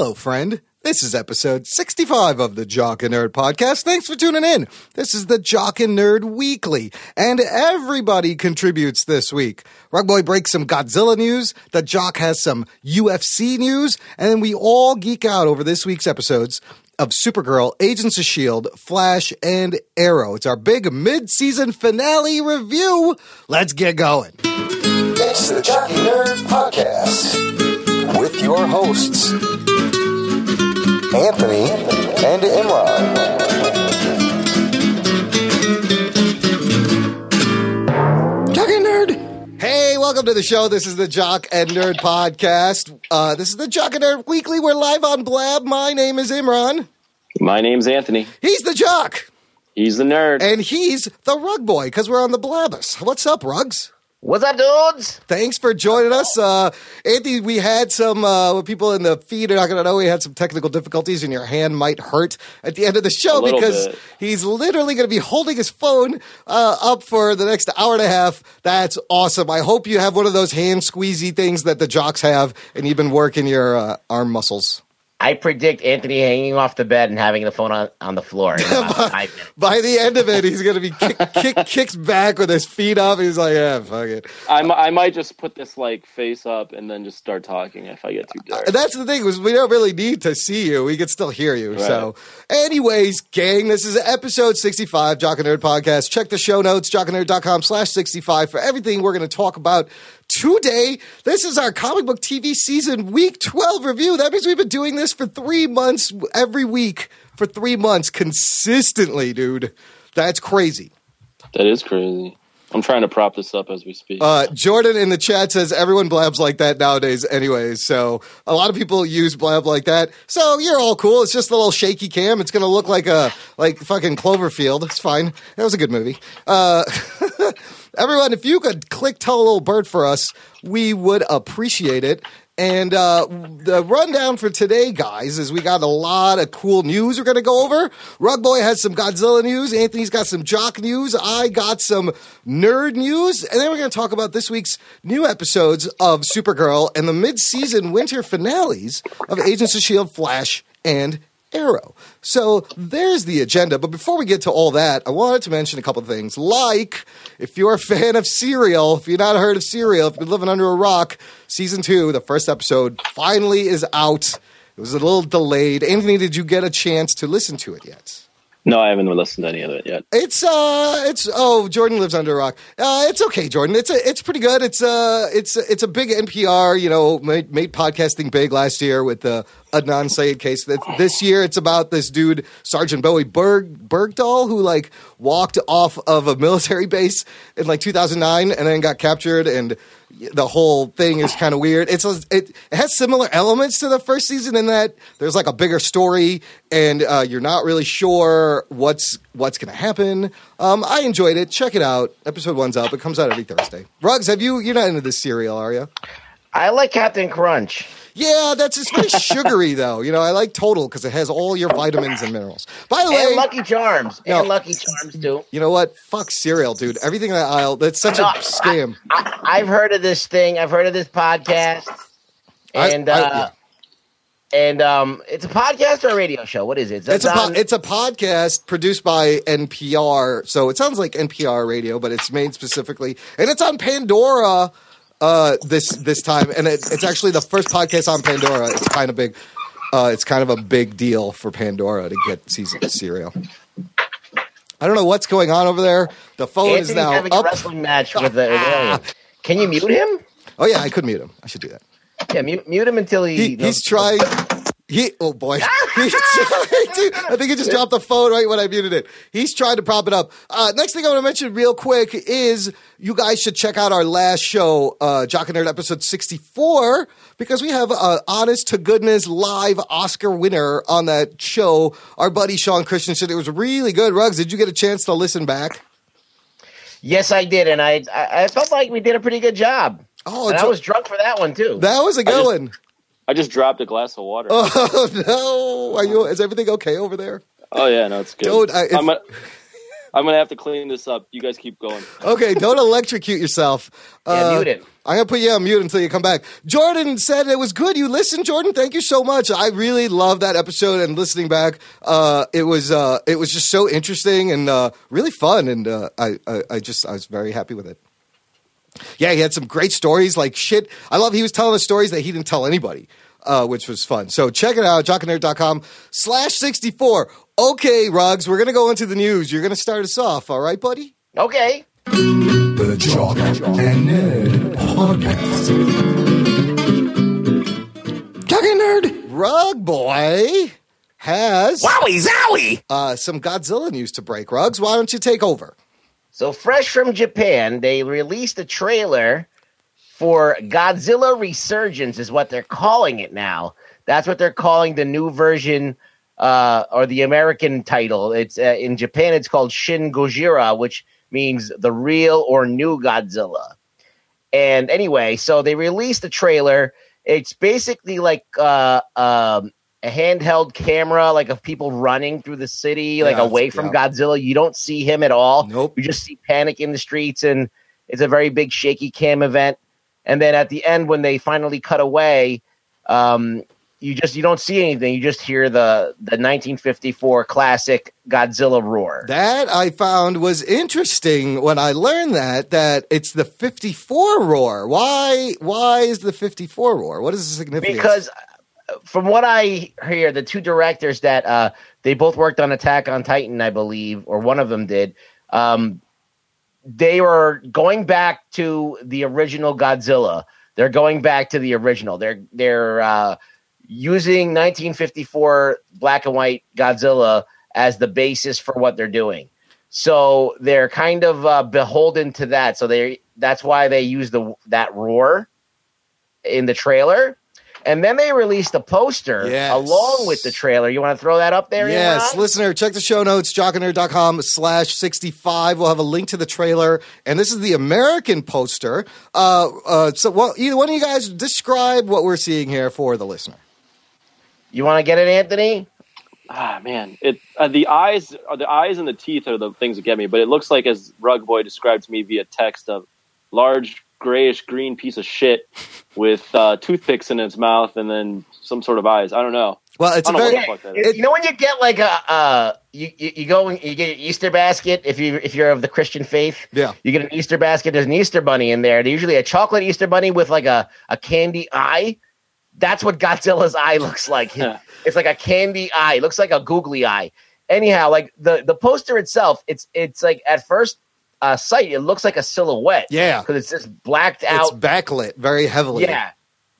Hello, friend. This is episode 65 of the Jock and Nerd podcast. Thanks for tuning in. This is the Jock and Nerd Weekly, and everybody contributes this week. Rugboy breaks some Godzilla news, the Jock has some UFC news, and then we all geek out over this week's episodes of Supergirl, Agents of S.H.I.E.L.D., Flash, and Arrow. It's our big mid season finale review. Let's get going. It's the Jock and Nerd Podcast with your hosts, Anthony and Imran. Jock and Nerd. Hey, welcome to the show. This is the Jock and Nerd podcast. Uh, this is the Jock and Nerd Weekly. We're live on Blab. My name is Imran. My name's Anthony. He's the Jock, He's the nerd. and he's the Rug Boy because we're on the Blabus. What's up, Rugs? What's up, dudes? Thanks for joining us. Uh, Anthony, we had some uh, people in the feed are not going to know we had some technical difficulties and your hand might hurt at the end of the show because bit. he's literally going to be holding his phone uh, up for the next hour and a half. That's awesome. I hope you have one of those hand squeezy things that the jocks have and you've been working your uh, arm muscles. I predict Anthony hanging off the bed and having the phone on, on the floor. In about five minutes. By the end of it, he's going to be kick, kick, kicks back with his feet up. He's like, yeah, fuck it. I, mi- I might just put this like face up and then just start talking if I get too uh, dark. And that's the thing was we don't really need to see you. We can still hear you. So, anyways, gang, this is episode 65, Jock and Nerd Podcast. Check the show notes, jockandnerd.com slash 65 for everything we're going to talk about today. This is our comic book TV season week 12 review. That means we've been doing this for three months every week for three months consistently, dude. That's crazy. That is crazy. I'm trying to prop this up as we speak. Uh, Jordan in the chat says everyone blabs like that nowadays, anyways. So a lot of people use blab like that. So you're all cool. It's just a little shaky cam. It's gonna look like a like fucking Cloverfield. It's fine. That was a good movie. Uh, everyone, if you could click "Tell a Little Bird" for us, we would appreciate it. And uh, the rundown for today, guys, is we got a lot of cool news we're going to go over. Rug Boy has some Godzilla news. Anthony's got some jock news. I got some nerd news. And then we're going to talk about this week's new episodes of Supergirl and the mid season winter finales of Agents of S.H.I.E.L.D., Flash, and Arrow. So there's the agenda. But before we get to all that, I wanted to mention a couple of things. Like, if you're a fan of Serial, if you've not heard of Serial, if you've been living under a rock, season two, the first episode, finally is out. It was a little delayed. Anthony, did you get a chance to listen to it yet? no, I haven't listened to any of it yet. It's uh, it's oh, Jordan lives under a rock. Uh, it's okay, Jordan. It's a, it's pretty good. It's uh, it's it's a big NPR. You know, made, made podcasting big last year with the Adnan Syed case. That this year, it's about this dude Sergeant Bowie Berg Bergdahl who like walked off of a military base in like 2009 and then got captured and. The whole thing is kind of weird. It's a, it, it has similar elements to the first season in that there's like a bigger story, and uh, you're not really sure what's what's going to happen. Um, I enjoyed it. Check it out. Episode one's up. It comes out every Thursday. Rugs, have you? You're not into this cereal, are you? I like Captain Crunch. Yeah, that's it's very sugary though. You know, I like Total because it has all your vitamins and minerals. By the way, And Lucky Charms. No. And Lucky Charms, too. you know what? Fuck cereal, dude. Everything in that aisle. That's such a scam. I, I've heard of this thing. I've heard of this podcast. And, I- uh, and um, it's a podcast or a radio show. What is it? It's a po- it's a podcast produced by NPR, so it sounds like NPR radio, but it's made specifically, and it's on Pandora uh, this this time, and it, it's actually the first podcast on Pandora. It's kind of big. Uh, it's kind of a big deal for Pandora to get season serial. I don't know what's going on over there. The phone Anthony's is now having up. a wrestling match with the alien. Can you mute him? Oh yeah, I could mute him. I should do that. Yeah, mute, mute him until he. He, he's trying. He oh boy, he's trying to. I think he just dropped the phone right when I muted it. He's trying to prop it up. Uh, next thing I want to mention real quick is you guys should check out our last show, uh, Jock and Nerd episode sixty four, because we have an honest to goodness live Oscar winner on that show. Our buddy Shawn Christensen. It was really good. Rugs, did you get a chance to listen back? Yes, I did, and I I, I felt like we did a pretty good job. Oh, and I was drunk for that one too. that was a good one. I just dropped a glass of water. Oh no! Are you? Is everything okay over there? Oh yeah, no, it's good. Don't, I- if- I'm, gonna, I'm gonna have to clean this up. You guys keep going. Okay, don't electrocute yourself. yeah, Uh, mute it. I'm gonna put you on mute until you come back. Jordan said it was good. You listened, Jordan. Thank you so much. I really love that episode and listening back. Uh, it was uh, it was just so interesting and uh, really fun, and uh, I, I I just I was very happy with it. Yeah, he had some great stories. Like shit, I love he was telling us stories that he didn't tell anybody, uh, which was fun. So check it out, jockandnerd.com slash sixty four. Okay, Rugs, we're gonna go into the news. You're gonna start us off, all right, buddy? Okay. The Jock and Nerd Podcast. Jock and Nerd Rug Boy has Wowie zowie! uh, some Godzilla news to break. Rugs, why don't you take over? So fresh from Japan, they released a trailer for Godzilla Resurgence, is what they're calling it now. That's what they're calling the new version, uh, or the American title. It's uh, in Japan. It's called Shin Gojira, which means the real or new Godzilla. And anyway, so they released the trailer. It's basically like uh, um, a handheld camera, like of people running through the city, like Yeah, away from yeah. Godzilla. You don't see him at all. Nope. You just see panic in the streets, and it's a very big shaky cam event. And then at the end, when they finally cut away, um, you just you don't see anything. You just hear the the 1954 classic Godzilla roar. That I found was interesting when I learned that that it's the 54 roar. Why why is the 54 roar? What is the significance? because from what I hear, the two directors that uh, they both worked on Attack on Titan, I believe, or one of them did. Um, they were going back to the original Godzilla. They're going back to the original. They're they're uh, using 1954 black and white Godzilla as the basis for what they're doing. So they're kind of uh, beholden to that. So they that's why they use the that roar in the trailer. And then they released a poster Yes. along with the trailer. You want to throw that up there? Yes, Imran? listener, check the show notes, jockandnerd.com slash 65. We'll have a link to the trailer. And this is the American poster. Uh, uh, so, well, either one of you guys describe what we're seeing here for the listener. You want to get it, Anthony? Ah man, it uh, the eyes, uh, the eyes and the teeth are the things that get me. But it looks like, as Rug Boy described to me via text, a large grayish green piece of shit with uh, toothpicks in its mouth and then some sort of eyes. I don't know. Well, it's I a very. what the fuck that is. you know when you get like a uh, you, you you go and you get your Easter basket if you if you're of the Christian faith. Yeah. You get an Easter basket. There's an Easter bunny in there. There's usually a chocolate Easter bunny with like a a candy eye. That's what Godzilla's eye looks like. Yeah. it's like a candy eye. It looks like a googly eye. Anyhow, like the the poster itself, it's it's like at first uh, sight, it looks like a silhouette. Yeah. because it's just blacked out, It's backlit very heavily. Yeah.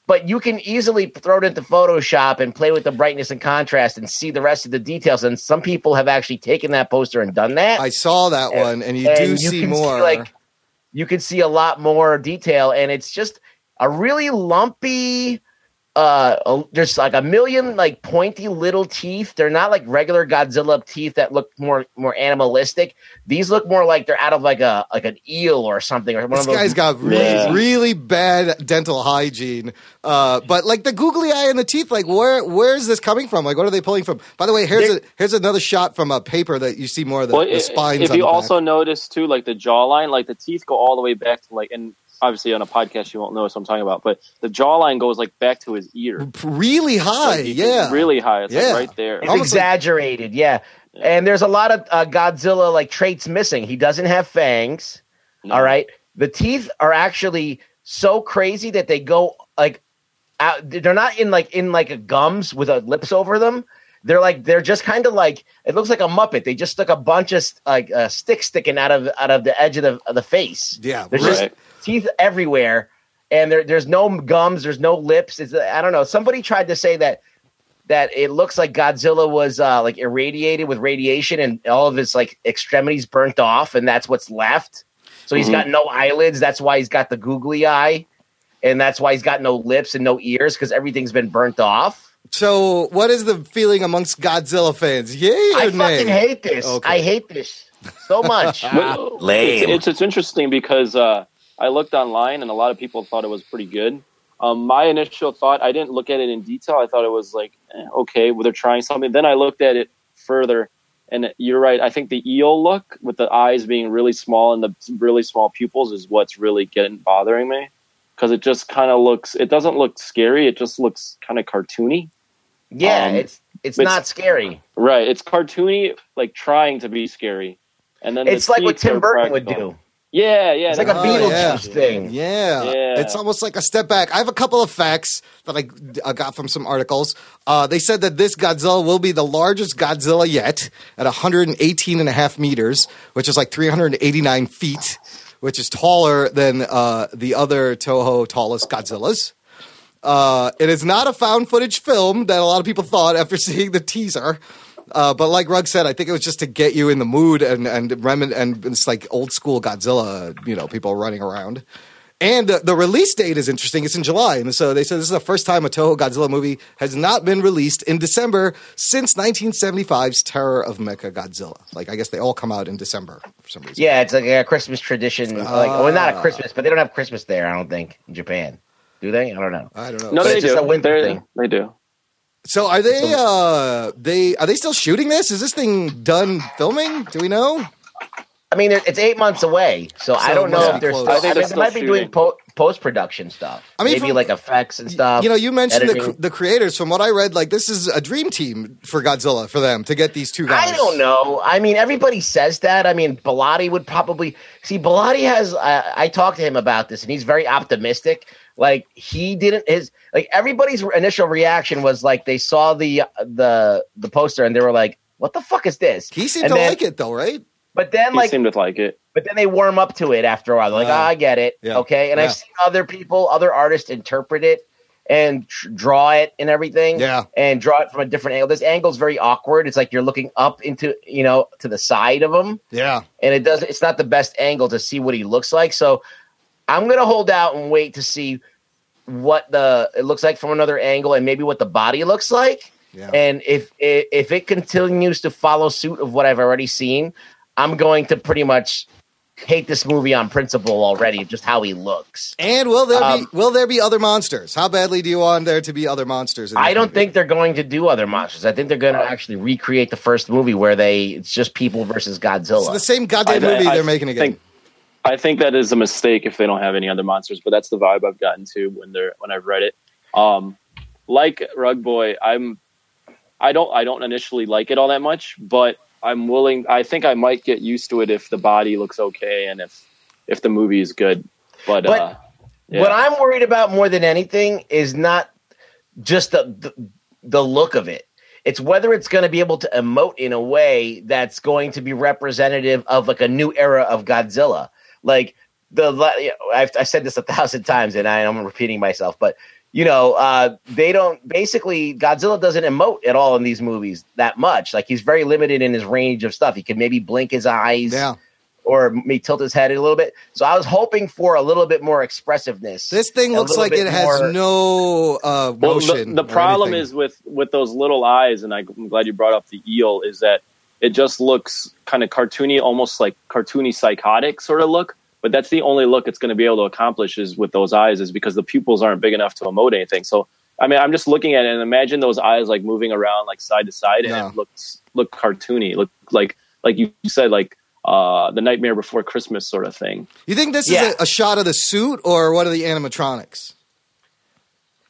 But you can easily throw it into Photoshop and play with the brightness and contrast and see the rest of the details. And some people have actually taken that poster and done that. I saw that one, and you And do you see can more. like you can see a lot more detail, and it's just a really lumpy. Uh, there's like a million like pointy little teeth. They're not like regular Godzilla teeth that look more more animalistic. These look more like they're out of like a like an eel or something. Or one this of those guy's got really, Yeah. really bad dental hygiene. Uh, but like the googly eye and the teeth, like where where is this coming from? Like what are they pulling from? By the way, here's a here's another shot from a paper that you see more of the, Well, the spines. If on you the back. also notice too, like the jawline, like the teeth go all the way back to like, and obviously on a podcast you won't know what I'm talking about, but the jawline goes like back to his ear, really high, Like, yeah, really high. It's Yeah. like right there. It's Almost like- exaggerated, yeah. And there's a lot of uh, Godzilla like traits missing. He doesn't have fangs. No. All right, the teeth are actually so crazy that they go like out. They're not in like in like a gums with a lips over them. They're like they're just kind of like it looks like a muppet. They just stuck a bunch of like uh, sticks sticking out of out of the edge of the of the face. yeah. There's Right. just teeth everywhere, and there, there's no gums, there's no lips. It's, I don't know. Somebody tried to say that that it looks like Godzilla was uh, like irradiated with radiation, and all of his like extremities burnt off, and that's what's left. So he's Mhm. got no eyelids. That's why he's got the googly eye, and that's why he's got no lips and no ears because everything's been burnt off. So, what is the feeling amongst Godzilla fans? Yay or I nay? fucking hate this. Okay. I hate this so much. Well, Lame. It's, it's it's interesting because uh, I looked online and a lot of people thought it was pretty good. Um, my initial thought, I didn't look at it in detail. I thought it was like eh, okay, well, they're trying something. Then I looked at it further, and you're right. I think the eel look with the eyes being really small and the really small pupils is what's really getting bothering me. Because it just kind of looks. It doesn't look scary. It just looks kind of cartoony. Yeah, Um, it's it's it's- not scary. Right. It's cartoony, like trying to be scary, and then the It's like what Tim are Burton would do. Yeah, yeah. It's like a Oh, Beetlejuice yeah. thing. Yeah. Yeah. It's almost like a step back. I have a couple of facts that I, I got from some articles. Uh, they said that this Godzilla will be the largest Godzilla yet at 118 and a half meters, which is like 389 feet, which is taller than uh, the other Toho tallest Godzillas. Uh, it is not a found footage film that a lot of people thought after seeing the teaser. Uh, but like Rug said, I think it was just to get you in the mood and and remin- and it's like old school Godzilla, you know, people running around. And uh, the release date is interesting. It's in July, and so they said this is the first time a Toho Godzilla movie has not been released in December since 1975's Terror of Mecha Godzilla. Like I guess they all come out in December for some reason. Yeah, it's like a Christmas tradition. Like, well, not Ah. a Christmas, but they don't have Christmas there. I don't think in Japan. Do they? I don't know. I don't know. No, But they it's just do. a winter They're- thing. They do. So are they uh they are they still shooting this? Is this thing done filming? Do we know? I mean, it's eight months away, so, I don't know if be they're. close. Still, I I, think mean, they're they still might be doing po- post production stuff. I mean, maybe from- like effects and stuff. You know, you mentioned the, the creators. From what I read, like this is a dream team for Godzilla for them to get these two guys. I don't know. I mean, everybody says that. I mean, Bilotti would probably see. Bilotti has. Uh, I talked to him about this, and he's very optimistic. Like he didn't his like everybody's initial reaction was like they saw the the the poster and they were like, "What the fuck is this?" He seemed And to then- like it though, right? But then, He like, seemed to like it. but then they warm up to it after a while. They're like, Ah. "Ah, I get it, Yeah. okay." And Yeah. I've seen other people, other artists interpret it and tr- draw it and everything. Yeah. and draw it from a different angle. This angle's very awkward. It's like you're looking up into you know to the side of him, Yeah. and it does. It's not the best angle to see what he looks like. So I'm gonna hold out and wait to see what the it looks like from another angle, and maybe what the body looks like. Yeah. And if if it continues to follow suit of what I've already seen, I'm going to pretty much hate this movie on principle already, just how he looks. And will there Um, be will there be other monsters? How badly do you want there to be other monsters? In I don't movie? think they're going to do other monsters. I think they're going to actually recreate the first movie where they it's just people versus Godzilla. it's the same goddamn I- movie I they're making again. think- I think that is a mistake if they don't have any other monsters, but that's the vibe I've gotten to when they're when I've read it. Um, like Rug Boy, I'm I don't I don't initially like it all that much, but I'm willing. I think I might get used to it if the body looks okay and if if the movie is good. But, But uh, yeah. What I'm worried about more than anything is not just the the, the look of it. It's whether it's going to be able to emote in a way that's going to be representative of like a new era of Godzilla. Like the la- you know, I've, I said this a thousand times, and I, I'm repeating myself, but you know, uh, they don't basically Godzilla doesn't emote at all in these movies that much. Like he's very limited in his range of stuff. He can maybe blink his eyes, yeah. or maybe tilt his head a little bit. So I was hoping for a little bit more expressiveness. This thing looks like it has more- no uh, Well, motion. the, the problem anything. is with with those little eyes, and I'm glad you brought up the eel. Is that it just looks kind of cartoony, almost like cartoony psychotic sort of look. But that's the only look it's going to be able to accomplish is with those eyes, is because the pupils aren't big enough to emote anything. So, I mean, I'm just looking at it and imagine those eyes like moving around like side to side, and Yeah. it looks look cartoony, look like like you said, like uh, the Nightmare Before Christmas sort of thing. You think this Yeah. is a, a shot of the suit or what are the animatronics?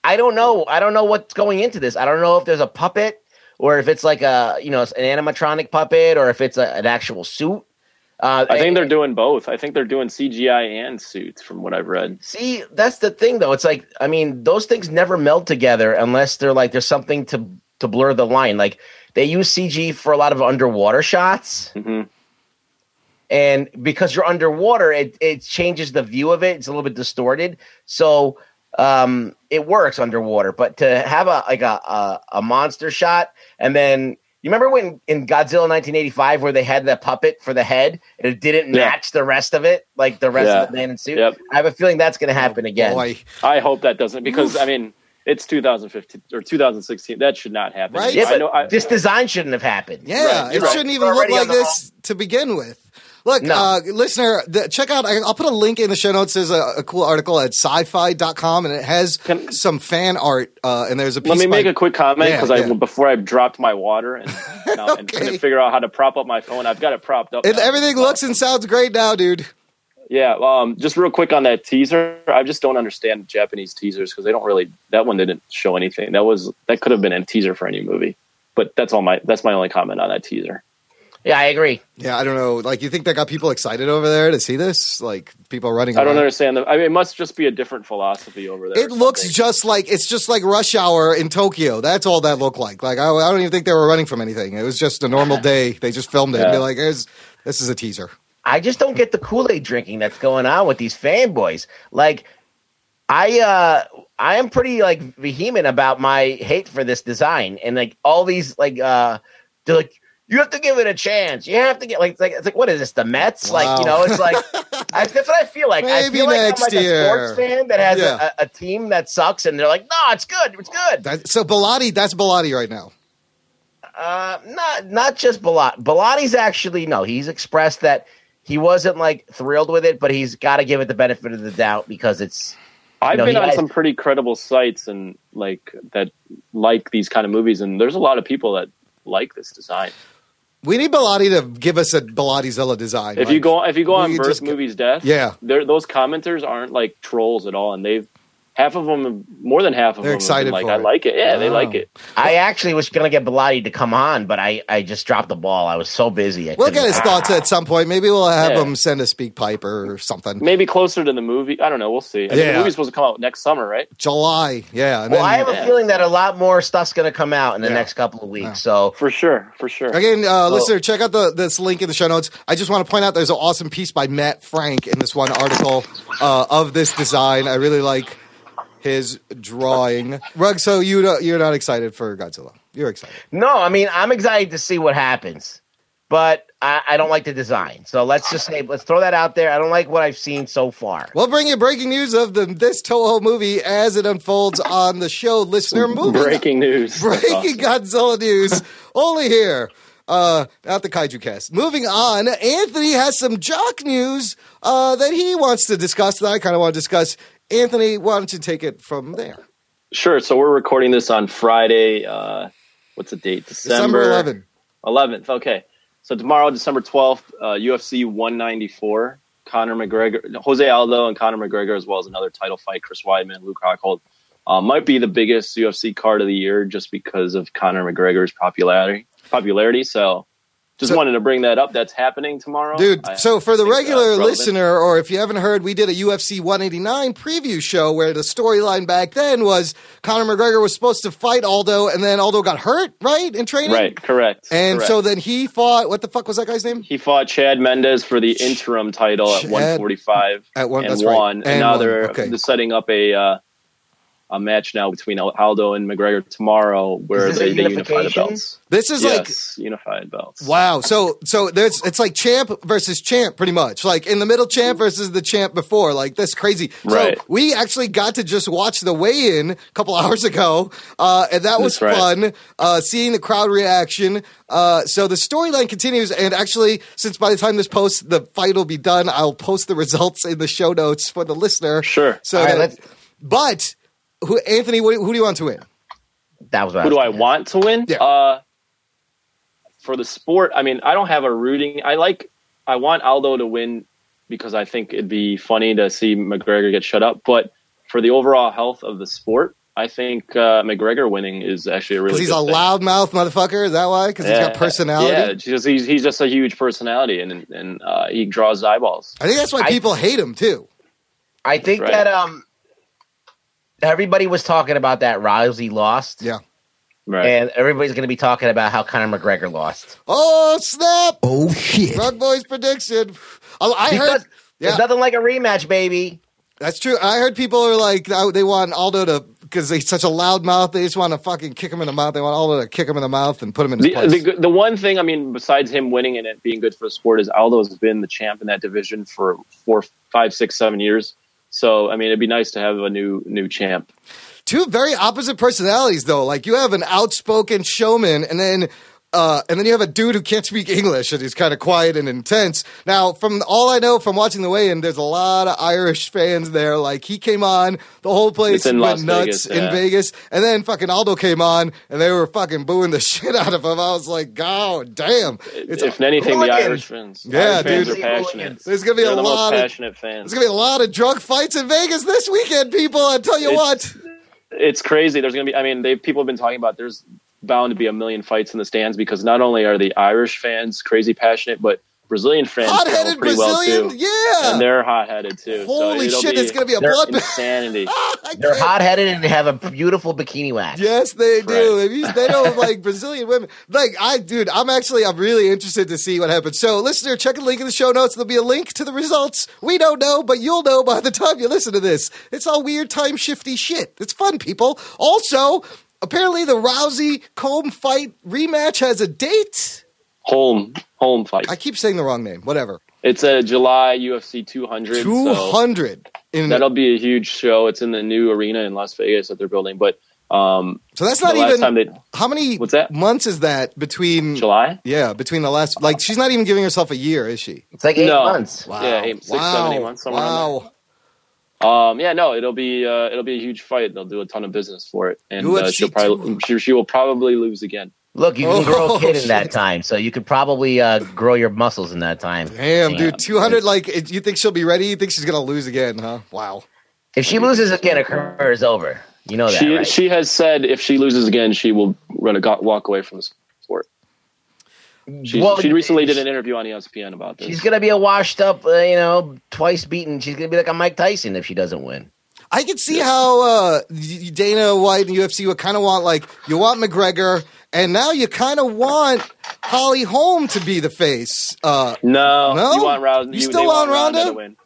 I don't know. I don't know what's going into this. I don't know if there's a puppet or if it's like a you know an animatronic puppet or if it's a, an actual suit. Uh, I think they're doing both. I think they're doing CGI and suits, from what I've read. See, that's the thing though. It's like I mean, those things never meld together unless they're like there's something to to blur the line. Like they use CG for a lot of underwater shots, hmm and because you're underwater, it it changes the view of it. It's a little bit distorted, so um, it works underwater. But to have a like a a, a monster shot, and then you remember when in Godzilla 1985 where they had that puppet for the head and it didn't Yeah. match the rest of it, like the rest Yeah. of the man in suit. Yep. I have a feeling that's going to oh, happen again. Boy. I hope that doesn't because I mean it's 2015 or 2016. That should not happen. Right? Yeah, I know. I, this design shouldn't have happened. Yeah, Right, it right. shouldn't even We're look like on the this to begin with. Look, No. uh, listener, the, check out. I, I'll put a link in the show notes. There's a, a cool article at sci-fi.com, and it has Can- some fan art. Uh, and there's a piece let me by- make a quick comment because yeah. I before I dropped my water and now I'm trying to figure out how to prop up my phone. I've got it propped up. It, now. everything looks and sounds great now, dude. Yeah, um, just real quick on that teaser. I just don't understand Japanese teasers because they don't really. That one didn't show anything. That was that could have been a teaser for any movie. But that's all my that's my only comment on that teaser. Yeah, I agree. Yeah, I don't know. Like, you think that got people excited over there to see this? Like, people running. I don't around? understand. The, I mean, it must just be a different philosophy over there. It looks something. just like it's just like rush hour in Tokyo. That's all that looked like. Like I, I don't even think they were running from anything. It was just a normal day. They just filmed it and be Yeah. like, Here's, "This is a teaser." I just don't get the Kool Aid drinking that's going on with these fanboys. Like, I uh, I am pretty like vehement about my hate for this design, and like all these like uh, they're like. You have to give it a chance. You have to get like it's like it's like what is this? The Mets? Like you know, it's like I, that's what I feel like. I Maybe feel like next I'm like year. a sports fan that has Yeah. a, a team that sucks, and they're like, no, it's good, it's good. That, so Bilotti, that's Bilotti right now. Uh, not not just Bilotti. Bilotti's actually no. He's expressed that he wasn't like thrilled with it, but he's got to give it the benefit of the doubt because it's. I've No, been on has- some pretty credible sites and like that like these kind of movies, and there's a lot of people that like this design. We need Bilotti to give us a Bilotti Zilla design. If Like, you go if you go on Birth just- Movies Death, Yeah. those commenters aren't like trolls at all, and they've half of them, more than half of They're them, have been excited like for I it. like it. Yeah, they like it. I actually was gonna get Bilotti to come on, but I I just dropped the ball. I was so busy. I we'll get his thoughts at some point. Maybe we'll have Yeah. him send a speak piper or something. Maybe closer to the movie. I don't know. We'll see. I mean, Yeah. the movie's supposed to come out next summer, right? July, yeah. And Well, then, I have a feeling that a lot more stuff's gonna come out in the Yeah. next couple of weeks. Yeah. So For sure, for sure. Again, uh, listener, check out the this link in the show notes. I just want to point out there's an awesome piece by Matt Frank in this one article uh, of this design. I really like his drawing. Rug, so you don't- you're not excited for Godzilla? You're excited. no, I mean I'm excited to see what happens, but I, I don't like the design. So let's just say let's throw that out there. I don't like what I've seen so far. We'll bring you breaking news of the this Toho movie as it unfolds on the show. Listener, movie Breaking news. Breaking awesome. Godzilla news only here. Uh, at the Kaiju Cast. Moving on, Anthony has some jock news uh, that he wants to discuss that I kind of want to discuss. Anthony, why don't you take it from there? Sure. So we're recording this on Friday. Uh, what's the date? December 11. 11th. Okay. So tomorrow, December 12th, uh, UFC 194. Conor McGregor, Jose Aldo, and Conor McGregor, as well as another title fight, Chris Weidman, Luke Rockhold, uh, might be the biggest UFC card of the year just because of Conor McGregor's popularity. Popularity. So, just So- wanted to bring that up. That's happening tomorrow, Dude, I so for the uh, regular listener, or if you haven't heard, we did a UFC 189 preview show where the storyline back then was Conor McGregor was supposed to fight Aldo, and then Aldo got hurt, right, in training? right? Correct. And correct. so then he fought, what the fuck was that guy's name? He fought Chad Mendes for the interim title at 145 At one- and that's right. won. And And, now won. they're Okay. setting up a uh, a match now between Aldo and McGregor tomorrow, where they, they unify the belts. This is like unified belts. Wow. So so there's it's like champ versus champ pretty much. Like in the middle champ versus the champ before. Like that's crazy. Right. So we actually got to just watch the weigh in a couple hours ago. Uh and that was right. fun. Uh seeing the crowd reaction. Uh so the storyline continues and actually since by the time this posts the fight will be done, I'll post the results in the show notes for the listener. Sure. So All right, that, let's- but who Anthony, what, who do you want to win? That was what Who was do I want to win? Yeah. Uh, for the sport, I mean, I don't have a rooting. I like. I want Aldo to win because I think it'd be funny to see McGregor get shut up. But for the overall health of the sport, I think uh, McGregor winning is actually a really Because he's good a thing. loudmouth motherfucker. Is that why? Because he's got personality. Yeah, just he's he's just a huge personality, and and uh, he draws eyeballs. I think that's why I- people hate him too. I think Right. that um everybody was talking about that Rousey lost. Yeah. Right. And everybody's going to be talking about how Conor McGregor lost. Oh snap! Oh shit. Rug Boys prediction. I, I Because heard. Yeah, there's nothing like a rematch, baby. that's true. I heard people are like uh, they want Aldo to because he's such a loud mouth. They just want to fucking kick him in the mouth. They want Aldo to kick him in the mouth and put him in his the, place. the the one thing I mean, besides him winning and it being good for the sport, is Aldo has been the champ in that division for four, five, six, seven years. So I mean, it'd be nice to have a new new champ. Two very opposite personalities, though. Like you have an outspoken showman, and then Uh, and then you have a dude who can't speak English and he's kind of quiet and intense. Now, from all I know from watching the weigh-in, there's a lot of Irish fans there. Like he came on, the whole place went Las nuts Vegas, in yeah. Vegas, and then fucking Aldo came on and they were fucking booing the shit out of him. I was like, God damn! It's if anything, the. Irish fans. Yeah, Irish fans are passionate. There's gonna be They're a lot of passionate fans. there's gonna be a lot of drunk fights in Vegas this weekend, people. I tell you It's- what. it's crazy. There's going to be. I mean, they people have been talking about. There's bound to be a million fights in the stands because not only are the Irish fans crazy passionate, but Brazilian fans Hot-headed pretty Brazilian, well too. yeah. And they're hot headed too. Holy so shit, be, it's gonna be a they're bloodbath. insanity. I They're hot headed and they have a beautiful bikini wax. Yes, they do. If you- They don't like Brazilian women. Like I, dude, I'm actually, I'm really interested to see what happens. So, listener, check the link in the show notes. There'll be a link to the results. We don't know, but you'll know by the time you listen to this. It's all weird, time shifty shit. It's fun, people. Also, apparently, the Rousey Combe fight rematch has a date. Home home fight. I keep saying the wrong name. Whatever. It's a July UFC 200. Two So. In that'll be a huge show. It's in the new arena in Las Vegas that they're building. But um, so that's not last even. time they how many What's that? months is that between? July. Yeah, between the last. Like she's not even giving herself a year, is she? It's like eight No. months. Wow. Yeah, eight- six, wow. seven, eight months, somewhere wow. Um, yeah, no, it'll be uh, it'll be a huge fight. They'll do a ton of business for it, and uh, she'll probably she, she will probably lose again. Look, you can grow Oh, a kid in that time, so you could probably uh, grow your muscles in that time. Damn, Yeah. dude, two hundred. Like, you think she'll be ready? You think she's gonna lose again? Huh? Wow. If she loses again, her career is over. You know that, she right? she has said if she loses again, she will run a walk away from the sport. She, Well, she recently did an interview on ESPN about this. She's gonna be a washed up, uh, you know, twice beaten. She's gonna be like a Mike Tyson if she doesn't win. I can see how uh, Dana White and UFC would kind of want like you want McGregor, and now you kind of want Holly Holm to be the face. Uh, no, No? you want Ronda. You You, still want want Ronda Ronda? to win.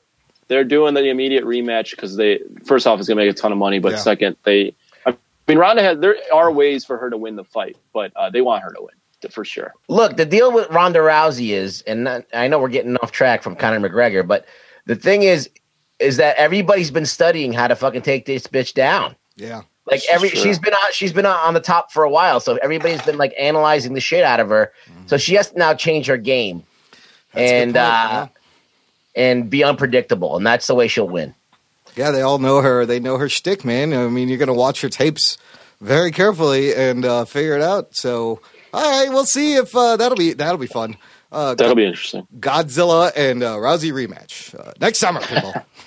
They're doing the immediate rematch because they first off it's going to make a ton of money, but Yeah. second they. I mean, Ronda has. There are ways for her to win the fight, but uh, they want her to win for sure. Look, the deal with Ronda Rousey is, and not, I know we're getting off track from Conor McGregor, but the thing is, is that everybody's been studying how to fucking take this bitch down. yeah, Like every, true. she's been on, she's been on on the top for a while, so everybody's been like analyzing the shit out of her. So she has to now change her game That's and point, uh, and be unpredictable, and that's the way she'll win. yeah. They all know her. They know her shtick, man. I mean, you're gonna watch her tapes very carefully and uh, figure it out. So, all right, we'll see if uh, that'll be that'll be fun. Uh, That'll be interesting. Godzilla and uh, Rousey rematch uh, next summer, people.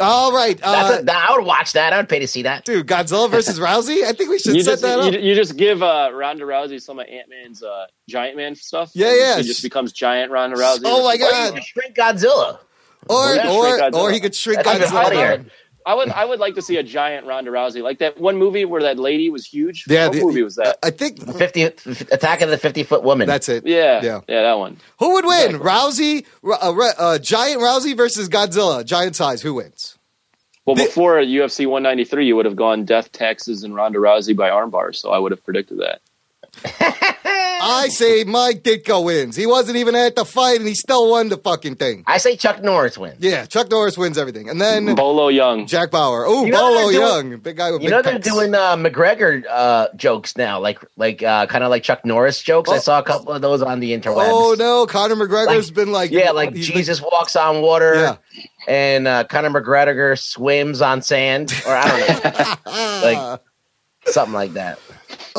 All right, uh, that's a, I would watch that. I would pay to see that. dude. Godzilla versus Rousey. I think we should You set just that up. you, you just give uh, Ronda Rousey some of Ant Man's uh, Giant Man stuff. Yeah, yeah. She just becomes Giant Ronda Rousey. Oh my Or you God. could shrink Godzilla. or Yeah, or Godzilla. or he could shrink That's Godzilla. Funnier. I would I would like to see a giant Ronda Rousey like that one movie where that lady was huge. Yeah, what the- movie was that? I think Fifty Attack of the Fifty Foot Woman. that's it. Yeah, Yeah. yeah, that one. Who would win? Rousey, uh, uh, Giant Rousey versus Godzilla, giant size. Who wins? Well, The- before UFC 193, you would have gone Death, Taxes, and Ronda Rousey by armbar. So I would have predicted that. I say Mike Ditko wins. He wasn't even at the fight, and he still won the fucking thing. I say Chuck Norris wins. Yeah, Chuck Norris wins everything, and then Bolo Yeung. Jack Bauer. Oh, You know Bolo doing- Yeung, big guy with You big know they're pecs. doing uh, McGregor uh, jokes now, like like uh, kind of like Chuck Norris jokes. I Oh. saw a couple of those on the interwebs. Oh no, Conor McGregor's Like- been like Yeah, like he's Jesus walks on water, Yeah. and uh, Conor McGregor swims on sand, or I don't know, like something like that.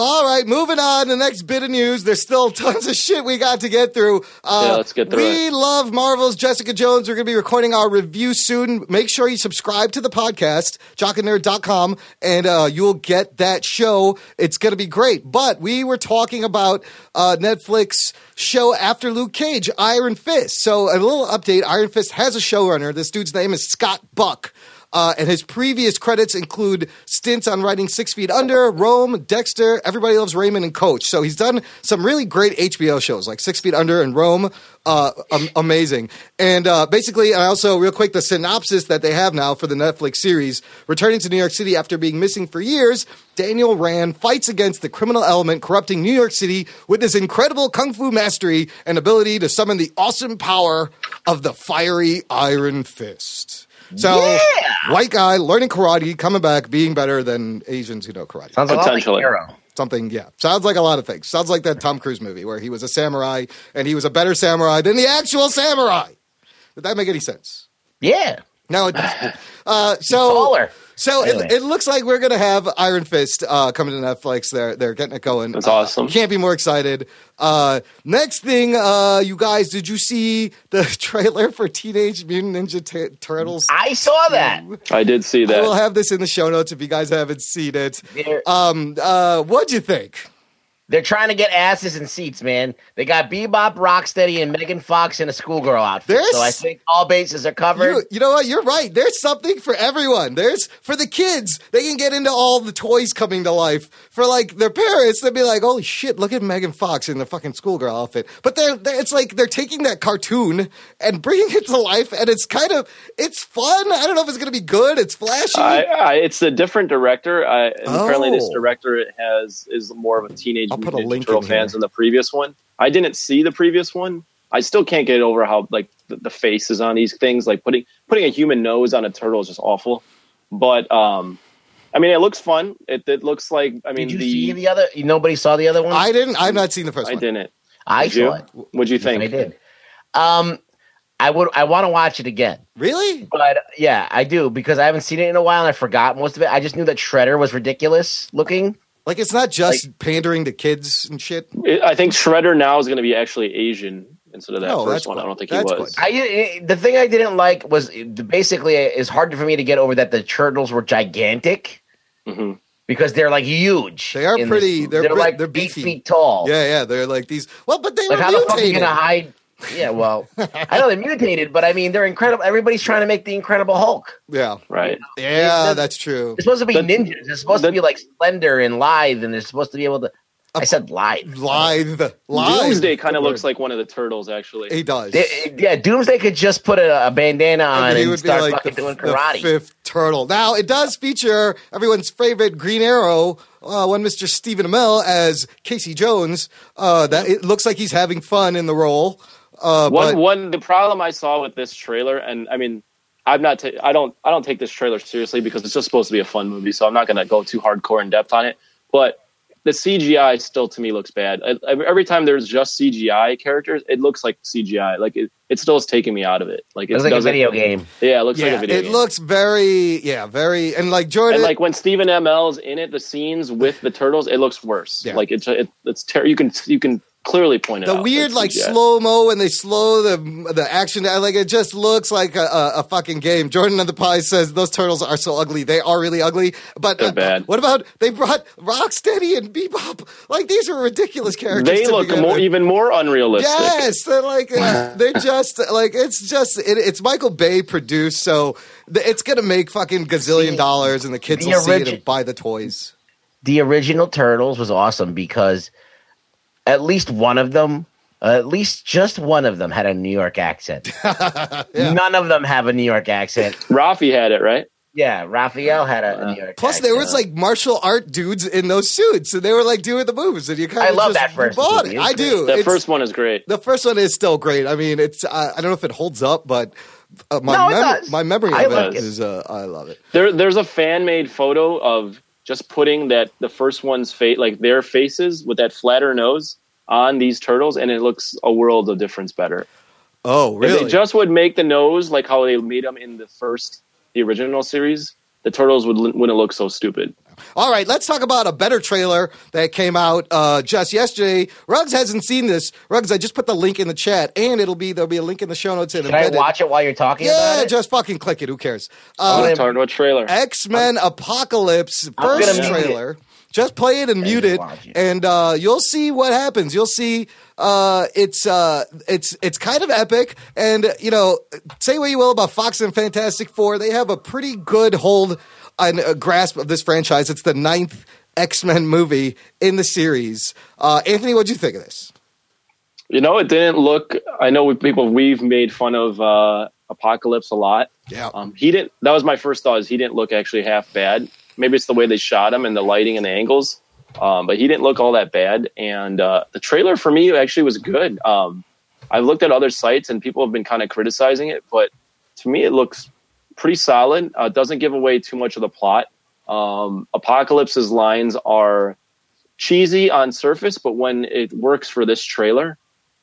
All right, moving on. The next bit of news. There's still tons of shit we got to get through. Uh, Yeah, let's get through We love Marvel's Jessica Jones. We're going to be recording our review soon. Make sure you subscribe to the podcast, jockandnerd.com, and uh, you'll get that show. It's going to be great. But we were talking about uh, Netflix show after Luke Cage, Iron Fist. So a little update. Iron Fist has a showrunner. This dude's name is Scott Buck. Uh, and his previous credits include stints on writing Six Feet Under, Rome, Dexter, Everybody Loves Raymond, and Coach. So he's done some really great HBO shows like Six Feet Under and Rome. Uh, am- amazing. And uh, basically, and also, real quick, the synopsis that they have now for the Netflix series returning to New York City after being missing for years, Daniel Rand fights against the criminal element corrupting New York City with his incredible kung fu mastery and ability to summon the awesome power of the fiery Iron Fist. So, Yeah! white guy learning karate, coming back, being better than Asians who know karate. Sounds a like Potentially. Hero. something. Yeah, sounds like a lot of things. Sounds like that Tom Cruise movie where he was a samurai and he was a better samurai than the actual samurai. Did that make any sense? Yeah. No, it doesn't. Uh, so Taller. So Anyway. it, it looks like we're gonna have Iron Fist uh, coming to Netflix. They're they're getting it going. That's Uh, awesome. Can't be more excited. Uh, next thing, uh, you guys, did you see the trailer for Teenage Mutant Ninja Tur- Turtles? I saw that. I did see that. We'll have this in the show notes if you guys haven't seen it. Um, uh, what'd you think? They're trying to get asses in seats, man. They got Bebop, Rocksteady, and Megan Fox in a schoolgirl outfit. There's- so I think all bases are covered. You, you know what? You're right. There's something for everyone. There's for the kids. They can get into all the toys coming to life. For like their parents, they'd be like, "Holy shit! Look at Megan Fox in the fucking schoolgirl outfit." But they're, they're it's like they're taking that cartoon and bringing it to life, and it's kind of it's fun. I don't know if it's gonna be good. It's flashy. I, I, it's a different director. I, and apparently, this Oh. director has is more of a teenage I'll put a Mutant Ninja link Turtle in fans here. than the previous one. I didn't see the previous one. I still can't get over how like the, the faces on these things, like putting putting a human nose on a turtle is just awful. But um, I mean, it looks fun. It, it looks like I mean Did you the see the other? Nobody saw the other one. I didn't. I've not seen the first I one. didn't. I Did you? it. What'd you Yes, think? I did. Um, I would. I want to watch it again, Really? but yeah, I do because I haven't seen it in a while and I forgot most of it. I just knew that Shredder was ridiculous looking. Like it's not just pandering to kids and shit. It- I think Shredder now is going to be actually Asian instead of that No, first one. I don't think he was. good. I the thing I didn't like was basically it's hard for me to get over that the turtles were gigantic hmm because they're like huge. They are pretty- this- they're They're, bi- like they're eight beefy. feet tall. Yeah, yeah. They're like these. Well, but they Like were how the fuck are you gonna hide? Yeah, well, I know they're mutated, but I mean they're incredible. Everybody's trying to make the Incredible Hulk. Yeah, Right. yeah. They're- That's true. They're supposed to be That- ninjas. They're supposed to be like slender and lithe, and they're supposed to be able to. I said lithe. Lithe, lithe. Doomsday kind of looks like one of the turtles, actually. He does. They- yeah, Doomsday could just put a, a bandana on he and, would be start like fucking the, doing the karate. fifth turtle. Now it does feature everyone's favorite Green Arrow, uh, one Mister Stephen Amell as Casey Jones. Uh, that it looks like he's having fun in the role. Uh, one but one the problem I saw with this trailer, and I mean, I'm not. Ta- I don't. I don't take this trailer seriously because it's just supposed to be a fun movie. So I'm not going to go too hardcore in depth on it. But the CGI still to me looks bad. I, I- every time there's just CGI characters, it looks like CGI. Like it, it still is taking me out of it. Like it It's like a video game. Yeah, it looks like a video. it game. looks very yeah very and like Jordan. And like when Stephen Amell's in it, the scenes with the turtles, it looks worse. Yeah. Like it's it, it's ter- you can you can clearly point it the out. weird like slow mo when they slow the the action down, like it just looks like a, a, a fucking game. Jordan and the Pie says those turtles are so ugly. They are really ugly. But They're uh, bad. what about they brought Rocksteady and Bebop? Like these are ridiculous characters. They look more with. even more unrealistic. Yes, they're like uh, they're just like it's just it, it's Michael Bay produced, so th- it's gonna make fucking gazillion See, dollars, and the kids the will see it and buy the toys. The original Turtles was awesome because at least one of them, uh, at least just one of them, had a New York accent. None of them have a New York accent. Rafi had it right. Yeah, Raphael had a, a New York. Plus, accent. there was like martial art dudes in those suits, and they were like doing the moves, and you kind of. I of love just that first bought movie. it. It I do. The It's- first one is great. the first one is still great. I mean, it's I, I don't know if it holds up, but uh, my No, mem- my memory I of like it it. is uh, I love it. There, there's a fan made photo of just putting that the first one's face, like their faces with that flatter nose on these turtles, and it looks a world of difference better. Oh, If really? they just would make the nose like how they made them in the first, the original series, the turtles would wouldn't look so stupid. All right, let's talk about a better trailer that came out uh, just yesterday. Ruggs hasn't seen this. Ruggs, I just put the link in the chat, and it'll be there'll be a link in the show notes and Can I watch it while you're talking Yeah, about it? just fucking click it. Who cares? Uh, yeah. Talking about trailer. X Men Apocalypse I'm first gonna mute trailer. Just play it and mute it, it. and uh, you'll see what happens. You'll see uh, it's uh, it's it's kind of epic, and you know, say what you will about Fox and Fantastic Four, they have a pretty good hold and a grasp of this franchise. It's the ninth X Men movie in the series. Uh, Anthony, what do you think of this? You know, it didn't look. I know people we've made fun of uh, Apocalypse a lot. Yeah, Um, he didn't. That was my first thought. Is he didn't look actually half bad. Maybe it's the way they shot him and the lighting and the angles. Um, but he didn't look all that bad. And uh, the trailer for me actually was good. Um, I've looked at other sites and people have been kind of criticizing it, but to me it looks pretty solid. Uh, doesn't give away too much of the plot. Um, Apocalypse's lines are cheesy on surface, but when it works for this trailer,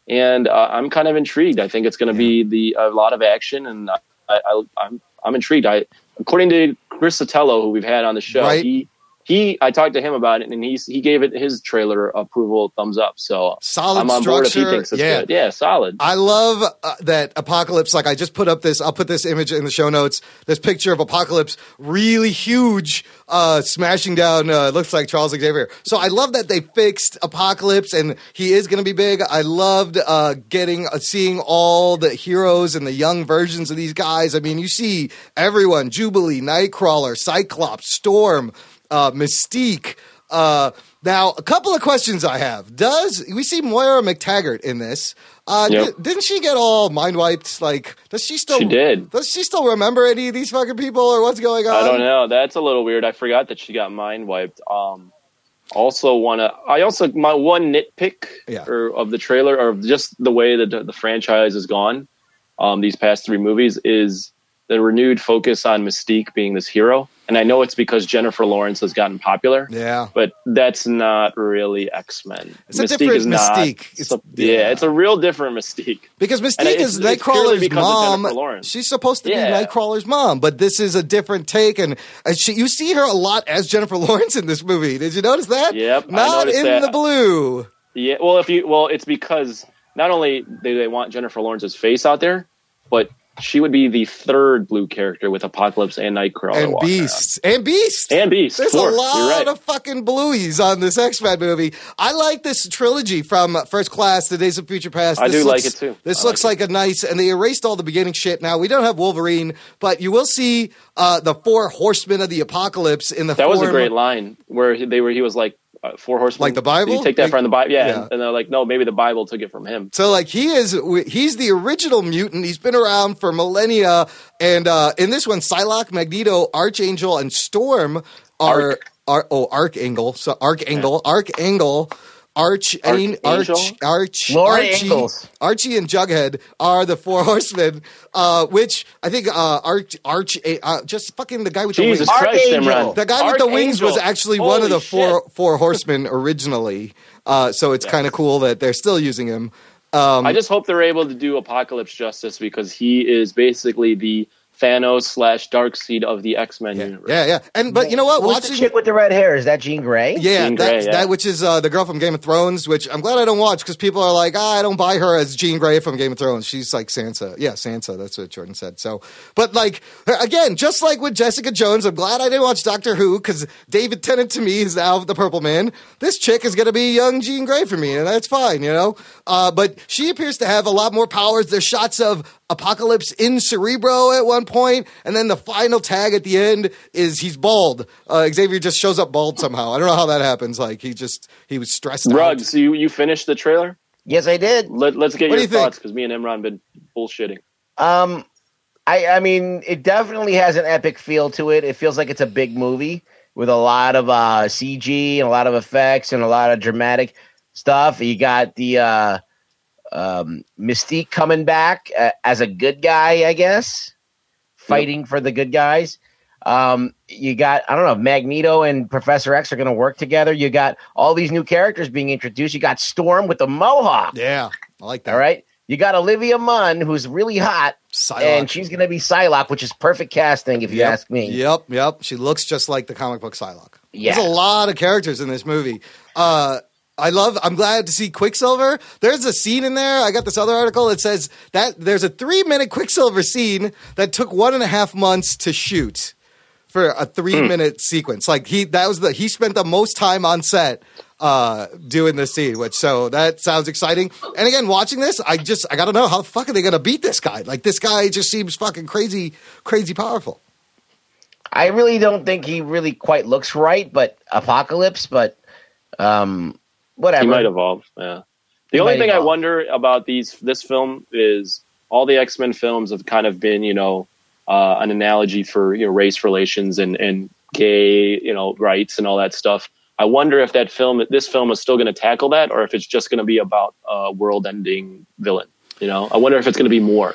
and uh, I'm kind of intrigued. I think it's going to be the a lot of action, and I, I, I'm I'm intrigued. I according to Chris Sotelo, who we've had on the show, Right. he he I talked to him about it, and he's he gave it his trailer approval thumbs up. So Solid I'm on board if structure. he thinks it's yeah. good. Yeah, solid. I love uh, that Apocalypse. Like I just put up this. I'll put this image in the show notes. This picture of Apocalypse, really huge, uh, smashing down. Uh, looks like Charles Xavier. So I love that they fixed Apocalypse, and he is going to be big. I loved uh, getting uh, seeing all the heroes and the young versions of these guys. I mean, you see everyone: Jubilee, Nightcrawler, Cyclops, Storm, uh, Mystique. Uh, now, a couple of questions I have. Does we see Moira McTaggart in this? Uh, Yep. di- didn't she get all mind wiped? Like, does she still? She did. Does she still remember any of these fucking people or what's going on? I don't know. That's a little weird. I forgot that she got mind wiped. Um, also want to. I also my one nitpick Yeah. or, of the trailer or just the way that the, the franchise has gone. Um, these past three movies is the renewed focus on Mystique being this hero, and I know it's because Jennifer Lawrence has gotten popular. Yeah. But that's not really X Men. It's a different Mystique. It's- It's, yeah. yeah, it's a real different Mystique. Because And Mystique it's- is it's Nightcrawler's mom. She's supposed to Yeah. be Nightcrawler's mom, but this is a different take, and she, you see her a lot as Jennifer Lawrence in this movie. Did you notice that? Yep, Not in that. the blue. Yeah, well, if you well, it's because not only do they want Jennifer Lawrence's face out there, but she would be the third blue character with Apocalypse and Nightcrawler and around. And Beast. and Beast. There's a lot right. of fucking blueies on this X Men movie. I like this trilogy from First Class, The Days of Future Past. I This do like looks- it too. This I looks like like a nice, and they erased all the beginning shit. Now we don't have Wolverine, but you will see uh, the four horsemen of the apocalypse in the. that was a great line where he- they were. He was like four horsemen, Like the Bible? Did you take that Like- from the Bible? Yeah, Yeah. And, and they're like, no, maybe the Bible took it from him. So like he is he's the original mutant. He's been around for millennia. And uh in this one, Psylocke, Magneto, Archangel, and Storm are Arc. are oh Archangel. So Archangel, Archangel, Arch Arch Archangel? Arch Arch Lori Archie, Ingalls. Archie and Jughead are the four horsemen, uh, which I think uh Arch Arch uh, just fucking the guy with the wings. Christ, Archangel. Imran. The guy with the wings was Archangel. actually one of the four shit. four horsemen originally. Uh, so it's kind of cool that they're still using him. Um, I just hope they're able to do Apocalypse justice because he is basically the Thanos slash Darkseid of the X Men yeah, universe. yeah, yeah. And but you know what? Who's the Watching chick with the red hair? Is that Jean Grey? yeah, Jean that, Grey, yeah. that which is uh, the girl from Game of Thrones, which I'm glad I don't watch because people are like, ah, I don't buy her as Jean Grey from Game of Thrones. She's like Sansa. Yeah, Sansa. That's what Jordan said. So, but like again, just like with Jessica Jones, I'm glad I didn't watch Doctor Who because David Tennant to me is now the Purple Man. This chick is gonna be young Jean Grey for me, and that's fine, you know. Uh, but she appears to have a lot more powers. There's shots of Apocalypse in Cerebro at one point, and then the final tag at the end is he's bald. Uh, Xavier just shows up bald somehow. I don't know how that happens. Like he just he was stressed out. Rugs, you you finished the trailer? Yes, I did. Let, let's get What your you thoughts because me and Imran been bullshitting. Um, I I mean, it definitely has an epic feel to it. It feels like it's a big movie with a lot of uh, CG and a lot of effects and a lot of dramatic stuff. You got the uh, um, Mystique coming back uh, as a good guy, I guess, fighting for the good guys. Um, you got I don't know Magneto and Professor X are going to work together. You got all these new characters being introduced. You got Storm with the mohawk. Yeah, I like that. All right. You got Olivia Munn, who's really hot, Psylocke. and she's going to be Psylocke, which is perfect casting, if you Yep, ask me. Yep, yep. She looks just like the comic book Psylocke. Yeah. There's a lot of characters in this movie. Uh, I love. I'm glad to see Quicksilver. There's a scene in there. I got this other article. It says that there's a three minute Quicksilver scene that took one and a half months to shoot for a three minute sequence. Like he that was the he spent the most time on set uh doing this scene which so that sounds exciting and again watching this i just i gotta know how the fuck are they gonna beat this guy like this guy just seems fucking crazy crazy powerful I really don't think he really quite looks right, but Apocalypse, but um, whatever. He might evolve. Yeah. The He only thing I wonder about these this film is all the X Men films have kind of been, you know, uh, an analogy for you know race relations and and gay, you know, rights and all that stuff. I wonder if that film, this film, is still going to tackle that, or if it's just going to be about a world-ending villain. You know, I wonder if it's going to be more.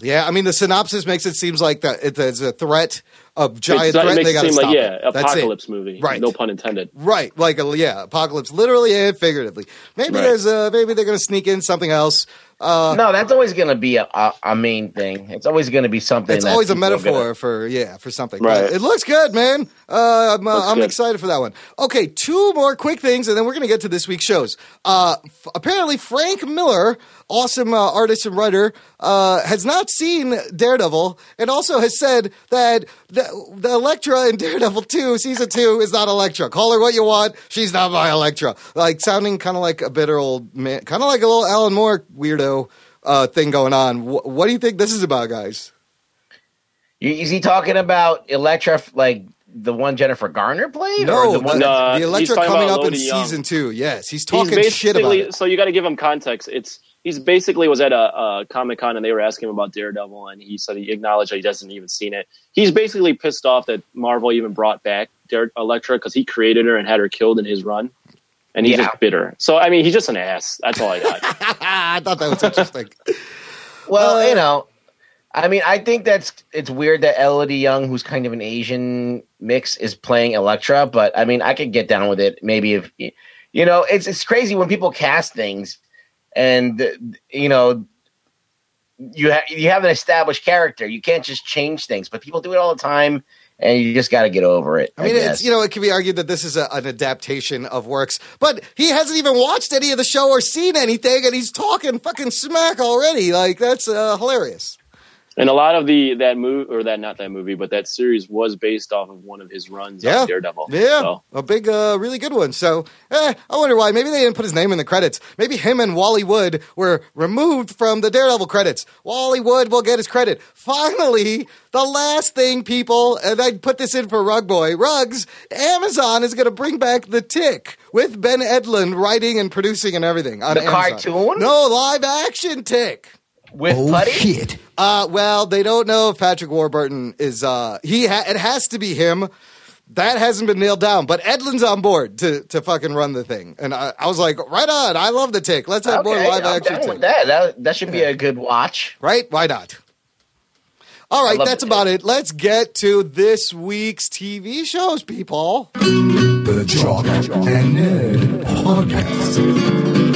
Yeah, I mean the synopsis makes it seems like that it, it's a threat, a giant It's threat. it makes they it got to seem stop like yeah, it. That's it. apocalypse movie. Right. No pun intended. Right, like a yeah, apocalypse, literally and figuratively. Maybe Right. there's a maybe they're going to sneak in something else. Uh, no, that's always going to be a, a, a main thing. It's always going to be something. it's always a metaphor gonna- for yeah for something. Right. But it looks good, man. Uh, I'm, uh, I'm good. excited for that one. Okay, two more quick things, and then we're going to get to this week's shows. Uh, f- apparently, Frank Miller, awesome uh, artist and writer, uh, has not seen Daredevil, and also has said that the, the Elektra in Daredevil two season two is not Elektra. Call her what you want, she's not my Elektra. Like sounding kind of like a bitter old man, kind of like a little Alan Moore weirdo. Uh, thing going on. Wh- what do you think this is about, guys? Is he talking about Elektra, like the one Jennifer Garner played? No, or the one the, No, the he's Elektra coming up in Young. season two. Yes, he's He's talking shit about basically it. so you got to give him context. It's he's basically was at a, a Comic Con and they were asking him about Daredevil and he said he acknowledged that he doesn't even seen it. He's basically pissed off that Marvel even brought back Dare, Elektra because he created her and had her killed in his run, and he's Yeah. just bitter. So I mean, he's just an ass. That's all I got. I thought that was interesting. Well, Uh, you know, I mean, I think that's it's weird that Elodie Yung, who's kind of an Asian mix, is playing Elektra. But I mean, I could get down with it. Maybe if you know, it's it's crazy when people cast things, and you know, you ha- you have an established character. You can't just change things, but people do it all the time, and you just got to get over it. I mean, guess. it's you know, it can be argued that this is a, an adaptation of works, but he hasn't even watched any of the show or seen anything, and he's talking fucking smack already. Like that's uh, hilarious. And a lot of the that movie or that not that movie, but that series was based off of one of his runs Yeah. on Daredevil. Yeah, So, a big, uh, really good one. So, eh, I wonder why. Maybe they didn't put his name in the credits. Maybe him and Wally Wood were removed from the Daredevil credits. Wally Wood will get his credit. Finally, the last thing, people, and I put this in for Rug Boy Rugs. Amazon is going to bring back the Tick with Ben Edlund writing and producing and everything on The Amazon. cartoon? No, live action Tick. With Oh Putty. shit. Uh, well, they don't know if Patrick Warburton is. Uh, he ha- it has to be him. That hasn't been nailed down, but Edlund's on board to to fucking run the thing, and I, I was like, right on. I love the tick. Let's have more Okay, live I'm action down tick. with that. that. That should be a good watch. Right? Why not? All right, that's the about it. Let's get to this week's TV shows, people. The Jock and Nerd Podcast.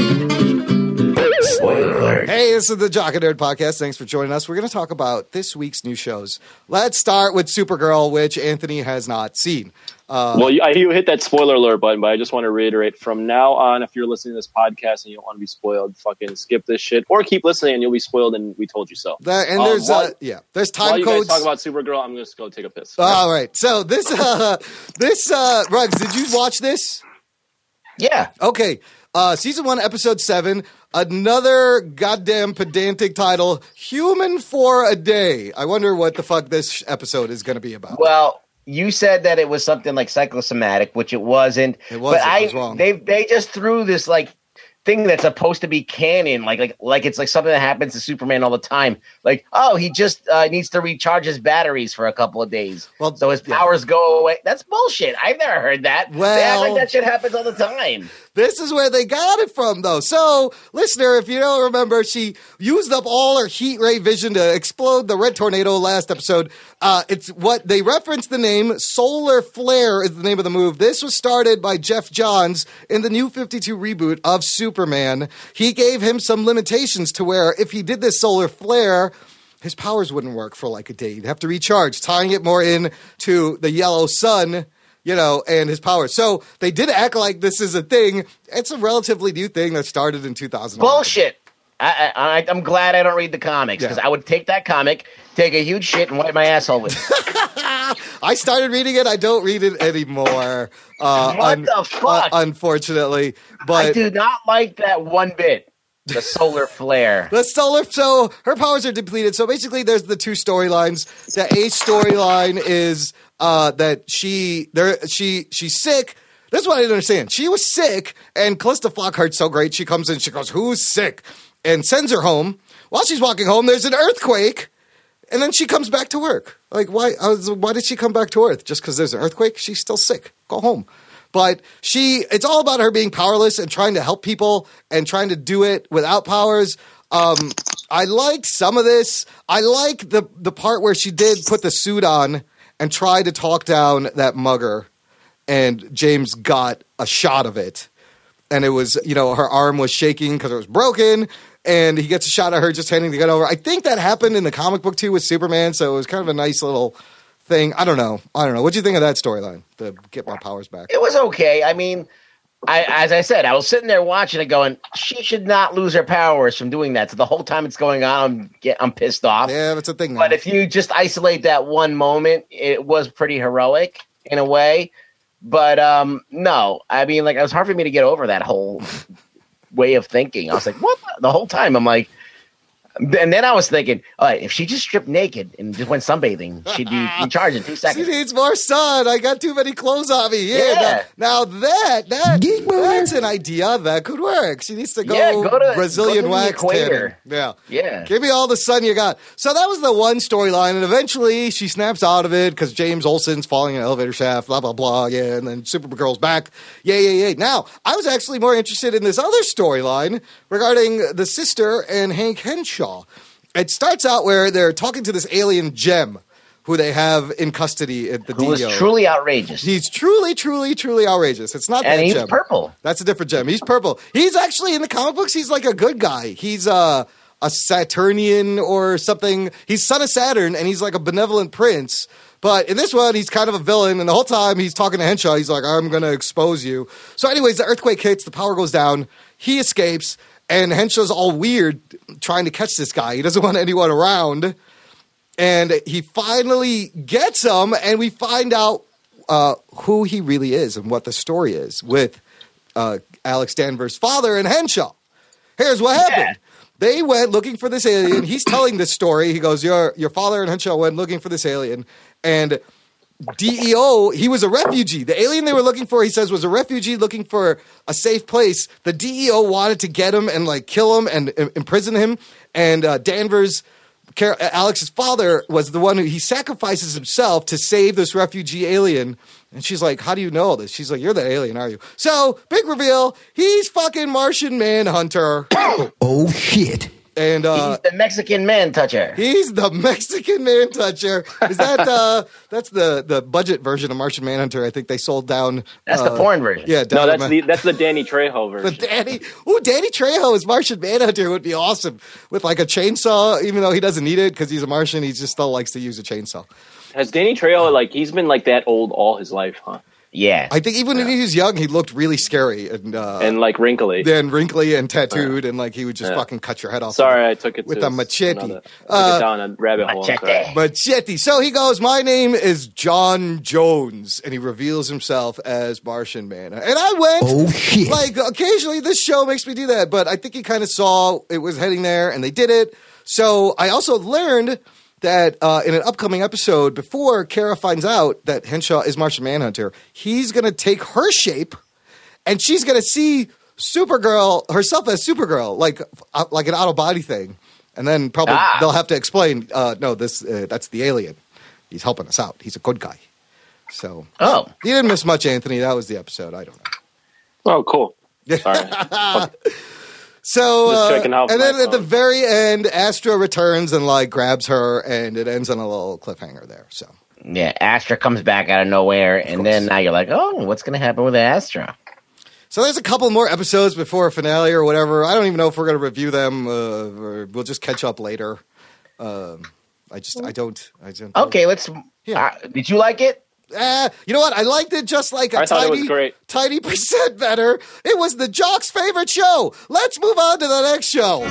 Hey, this is the Jock and Nerd Podcast. Thanks for joining us. We're going to talk about this week's new shows. Let's start with Supergirl, which Anthony has not seen. Uh, well, you, I- you hit that spoiler alert button, but I just want to reiterate from now on, if you're listening to this podcast and you don't want to be spoiled, fucking skip this shit or keep listening and you'll be spoiled and we told you so. that, and Um, there's while- uh, yeah, there's While time you guys talk about Supergirl, I'm just going to take a piss. All right. So this uh this uh Rugs, did you watch this? Yeah. Okay. Uh season 1 episode 7, another goddamn pedantic title, Human for a Day. I wonder what the fuck this episode is going to be about. Well, you said that it was something like psychosomatic, which it wasn't. It was, But it I was wrong. they they just threw this like thing that's supposed to be canon, like like like it's like something that happens to Superman all the time. Like, oh, he just uh, needs to recharge his batteries for a couple of days, Well, so his yeah. powers go away. That's bullshit. I've never heard that. they act Well- like that shit happens all the time. This is where they got it from, though. So, listener, if you don't remember, she used up all her heat ray vision to explode the red tornado last episode. Uh, it's what they referenced the name Solar Flare is the name of the move. This was started by Geoff Johns in the new 52 reboot of Superman. He gave him some limitations to where if he did this Solar Flare, his powers wouldn't work for like a day. He'd have to recharge, tying it more in to the yellow sun you know, and his power. So they did act like this is a thing. It's a relatively new thing that started in 2000. Bullshit. I, I'm glad I don't read the comics because Yeah. I would take that comic, take a huge shit, and wipe my asshole with it. I started reading it. I don't read it anymore. Uh, What the fuck? uh, unfortunately, but I do not like that one bit. The solar flare. the solar. So her powers are depleted. So basically, there's the two storylines. The A storyline is uh, that she there she she's sick. That's what I didn't understand. She was sick, and Calista Flockhart's so great. She comes in, she goes, "Who's sick?" and sends her home. While she's walking home, there's an earthquake, and then she comes back to work. Like, why? Was, why did she come back to Earth? Just because there's an earthquake? She's still sick. Go home. But she, it's all about her being powerless and trying to help people and trying to do it without powers. Um, I liked some of this. I like the the part where she did put the suit on and tried to talk down that mugger, and James got a shot of it, and it was you know her arm was shaking because it was broken. And he gets a shot of her just handing the gun over. I think that happened in the comic book too with Superman, so it was kind of a nice little thing. I don't know. I don't know. What do you think of that storyline? To get my powers back. It was okay. I mean, I as I said, I was sitting there watching it, going, she should not lose her powers from doing that. So the whole time it's going on, I'm get, I'm pissed off. Yeah, that's a thing. Now. But if you just isolate that one moment, it was pretty heroic in a way. But um, no, I mean, like it was hard for me to get over that whole way of thinking. I was like, what? The whole time, I'm like, and then I was thinking, all right, if she just stripped naked and just went sunbathing, she'd be in charge in two seconds. She needs more sun. I got too many clothes on me. Yeah. Yeah. Now, now that that that's an idea that could work. She needs to go, Yeah, go to- Brazilian go to wax equator. tanning. Yeah. Yeah. Give me all the sun you got. So that was the one storyline, and eventually she snaps out of it because James Olsen's falling in an elevator shaft. Blah blah blah. Yeah, and then Supergirl's back. Yeah, yeah, yeah. Now I was actually more interested in this other storyline regarding the sister and Hank Henshaw. It starts out where they're talking to this alien gem who they have in custody at the Who truly outrageous. He's truly, truly, truly outrageous. It's not and that he's gem. purple. That's a different gem. He's purple. He's actually in the comic books. He's like a good guy. He's a a Saturnian or something. He's son of Saturn, and he's like a benevolent prince. But in this one, he's kind of a villain, and the whole time he's talking to Henshaw, he's like, "I'm going to expose you." So, anyways, the earthquake hits, the power goes down, he escapes, and Henshaw's all weird trying to catch this guy. He doesn't want anyone around, and he finally gets him, and we find out uh, who he really is and what the story is with uh, Alex Danvers' father and Henshaw. Here's what happened. They went looking for this alien. He's telling this story. He goes, "Your your father and Henshaw went looking for this alien, and DEO. He was a refugee. The alien they were looking for, he says, was a refugee looking for a safe place. The DEO wanted to get him and like kill him and im- imprison him. And uh, Danvers." Car- Alex's father was the one who he sacrifices himself to save this refugee alien. And she's like, How do you know this? She's like, You're that alien, are you? So, big reveal, he's fucking Martian Manhunter. Oh shit. And uh, he's the Mexican man toucher. He's the Mexican man toucher. Is that uh that's the the budget version of Martian Manhunter? I think they sold down. That's uh, the porn version. Yeah, No, that's at the that's the Danny Trejo the version. Danny. Ooh, Danny Trejo as Martian Manhunter would be awesome with like a chainsaw. Even though he doesn't need it because he's a Martian, he just still likes to use a chainsaw. Has Danny Trejo like he's been like that old all his life, huh? Yeah. I think even when he was young, he looked really scary and uh, And like wrinkly. then wrinkly and tattooed, and like he would just Yeah. fucking cut your head off. Sorry, I took it With to a machete. another- Uh, down a rabbit hole. I'm sorry. Machete. Machete. So he goes, My name is John Jones. And he reveals himself as Martian Man. And I went, Oh shit. like, occasionally this show makes me do that, but I think he kind of saw it was heading there and they did it. So I also learned that uh, in an upcoming episode, before Kara finds out that Henshaw is Martian Manhunter, he's going to take her shape and she's going to see Supergirl herself as Supergirl, like uh, like an out of body thing. And then probably Ah. they'll have to explain, uh, no, this uh, that's the alien. He's helping us out. He's a good guy. So Oh. you didn't miss much, Anthony. That was the episode. I don't know. Oh, cool. Sorry. So, uh, and my then at the very end, Astra returns and like grabs her, and it ends on a little cliffhanger there. So, Yeah. Astra comes back out of nowhere, and then now you're like, oh, what's going to happen with Astra? so there's a couple more episodes before a finale or whatever. I don't even know if we're going to review them, uh, or we'll just catch up later. Um, I just, I don't, I don't. Okay, let's. Yeah. Uh, did you like it? Uh, you know what? I liked it just like a I thought it tiny, was great. tiny percent better. It was the jock's favorite show. Let's move on to the next show.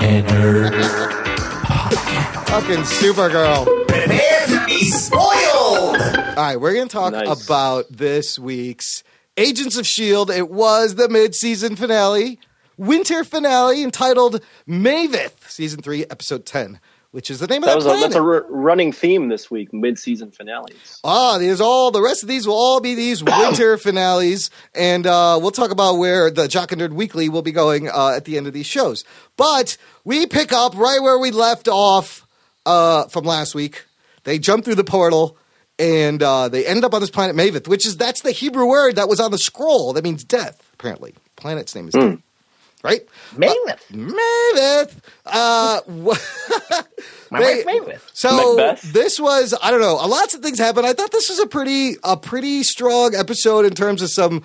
And her. Fucking Supergirl. Prepare to be spoiled. All right, we're going to talk Nice. about this week's Agents of S.H.I.E.L.D. It was the mid season finale, winter finale entitled Maveth, season three, episode 10, which is the name That of was that a, planet. that's a r- running theme this week, mid-season finales. Ah, there's all the rest of these will all be these winter finales, and uh, we'll talk about where the Jock and Nerd Weekly will be going uh, at the end of these shows. But we pick up right where we left off uh, from last week. They jump through the portal, and uh, they end up on this planet Maveth, which is that's the Hebrew word that was on the scroll that means death. Apparently, planet's name is death. Right? Mammoth. Mammoth. Uh, My they- wife Mammoth. so Macbeth? this was I don't know. Lots of things happened. I thought this was a pretty a pretty strong episode in terms of some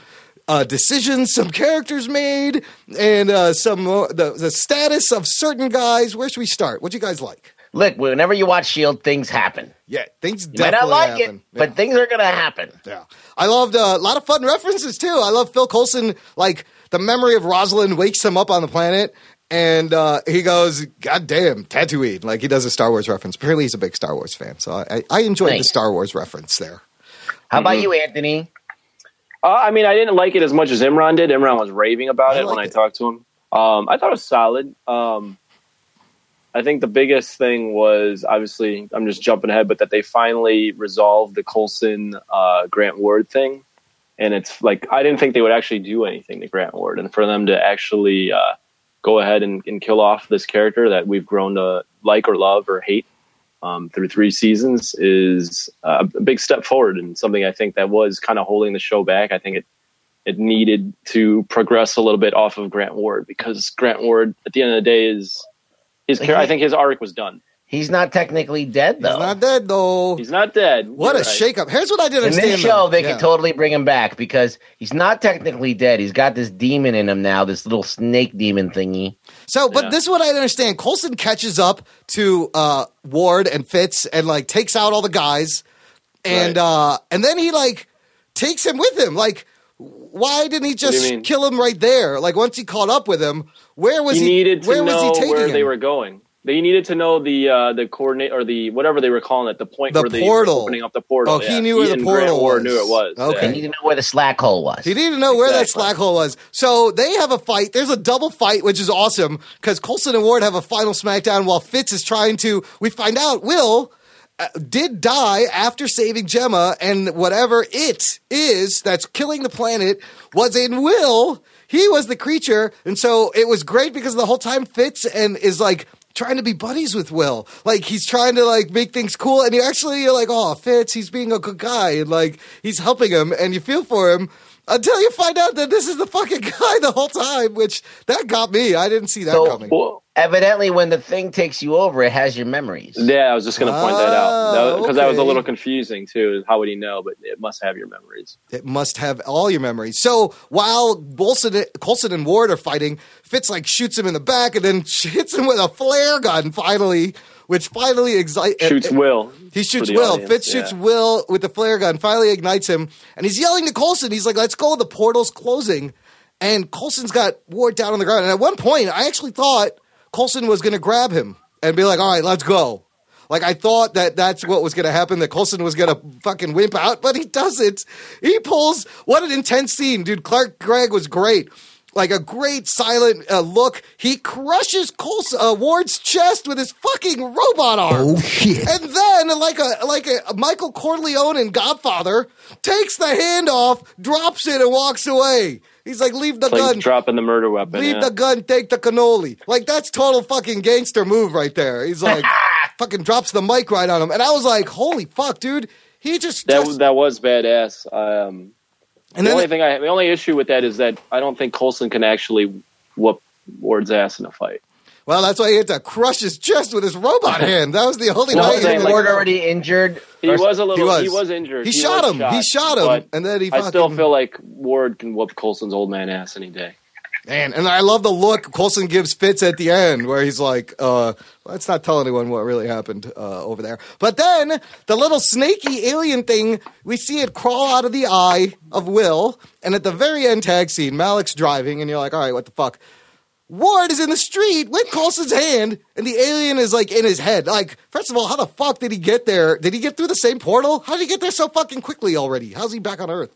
uh, decisions some characters made and uh, some uh, the the status of certain guys. Where should we start? What do you guys like? Look, whenever you watch Shield, things happen. Yeah, things You might definitely not like happen. it, but things are gonna happen. Yeah. I loved uh, a lot of fun references too. I love Phil Coulson, like the memory of Rosalind wakes him up on the planet. And uh, he goes, God damn, Tatooine. Like he does a Star Wars reference. Apparently, he's a big Star Wars fan. So I, I enjoyed the Star Wars reference there. How about Mm-hmm. you, Anthony? Uh, I mean, I didn't like it as much as Imran did. Imran was raving about I it when I talked to him. Um, I thought it was solid. Um, I think the biggest thing was obviously I'm just jumping ahead, but that they finally resolved the Coulson uh, Grant Ward thing, and it's like I didn't think they would actually do anything to Grant Ward, and for them to actually uh, go ahead and, and kill off this character that we've grown to like or love or hate um, through three seasons is uh, a big step forward and something I think that was kind of holding the show back. I think it it needed to progress a little bit off of Grant Ward because Grant Ward at the end of the day is his char- I think his arc was done. He's not technically dead though. He's not dead though. He's not dead. what a You're right. shakeup. Here's what I didn't In understand. this show, though. they Yeah. can totally bring him back because he's not technically dead. He's got this demon in him now, this little snake demon thingy. So, but Yeah. this is what I didn't understand. Coulson catches up to uh, Ward and Fitz and like takes out all the guys, and Right. uh, and then he like takes him with him. Like, why didn't he just kill him right there? Like once he caught up with him, where was He he? needed to where was know he taking where him? they were going. They needed to know the uh, the coordinate or the whatever they were calling it, the point The where they portal. were opening up the portal. Oh, he knew where the and portal Ward was. Knew it was. Okay. They Yeah. need to know where the slack hole was. He needed to know where that slack hole was. So they have a fight. There's a double fight, which is awesome because Coulson and Ward have a final SmackDown while Fitz is trying to. We find out Will uh, did die after saving Jemma, and whatever it is that's killing the planet was in Will. He was the creature, and so it was great because the whole time Fitz and is like trying to be buddies with Will. Like he's trying to like make things cool, and you actually you're like, oh, Fitz, he's being a good guy, and like he's helping him, and you feel for him until you find out that this is the fucking guy the whole time. Which that got me. I didn't see that So- coming. Well, Evidently, when the thing takes you over, it has your memories. yeah, I was just going to point that Ah, out because that was a little confusing too. How would he know? But it must have your memories. It must have all your memories. So while Bolson, Coulson and Ward are fighting, Fitz like shoots him in the back and then hits him with a flare gun. Finally, which finally excites uh, Shoots uh, Will. He shoots Will. audience, Fitz yeah. shoots Will with the flare gun. Finally ignites him, and he's yelling to Coulson. He's like, "Let's go! The portal's closing." And Coulson's got Ward down on the ground. And at one point, I actually thought Coulson was going to grab him and be like, "All right, let's go." Like I thought that that's what was going to happen. That Coulson was going to fucking wimp out, but he doesn't. He pulls. What an intense scene, dude. Clark Gregg was great. Like a great silent uh, look. He crushes Coulson, uh, Ward's chest with his fucking robot arm. Oh shit. And then, like a like a Michael Corleone in Godfather, takes the hand off, drops it, and walks away. He's like, "Leave the It's like gun, dropping the murder weapon. leave yeah. the gun, take the cannoli." Like that's total fucking gangster move right there. He's like, fucking drops the mic right on him, and I was like, "Holy fuck, dude!" He just, that just- that was badass. Um, and the then only thing I the only issue with that is that I don't think Coulson can actually whoop Ward's ass in a fight. well, that's why he had to crush his chest with his robot hand. That was the only No, way. I'm he saying, was like- Ward already injured. He was a little. was. He was, injured. He, shot was him. he shot him, and then he. I Fucking, still feel like Ward can whoop Coulson's old man ass any day. Man, and I love the look Coulson gives Fitz at the end, where he's like, uh, "Let's not tell anyone what really happened uh, over there." But then the little snaky alien thing, we see it crawl out of the eye of Will, and at the very end tag scene, Malik's driving, and you're like, "All right, what the fuck?" Ward is in the street with Coulson's hand, and the alien is like in his head. Like, first of all, how the fuck did he get there? Did he get through the same portal? How did he get there so fucking quickly already? How's he back on Earth?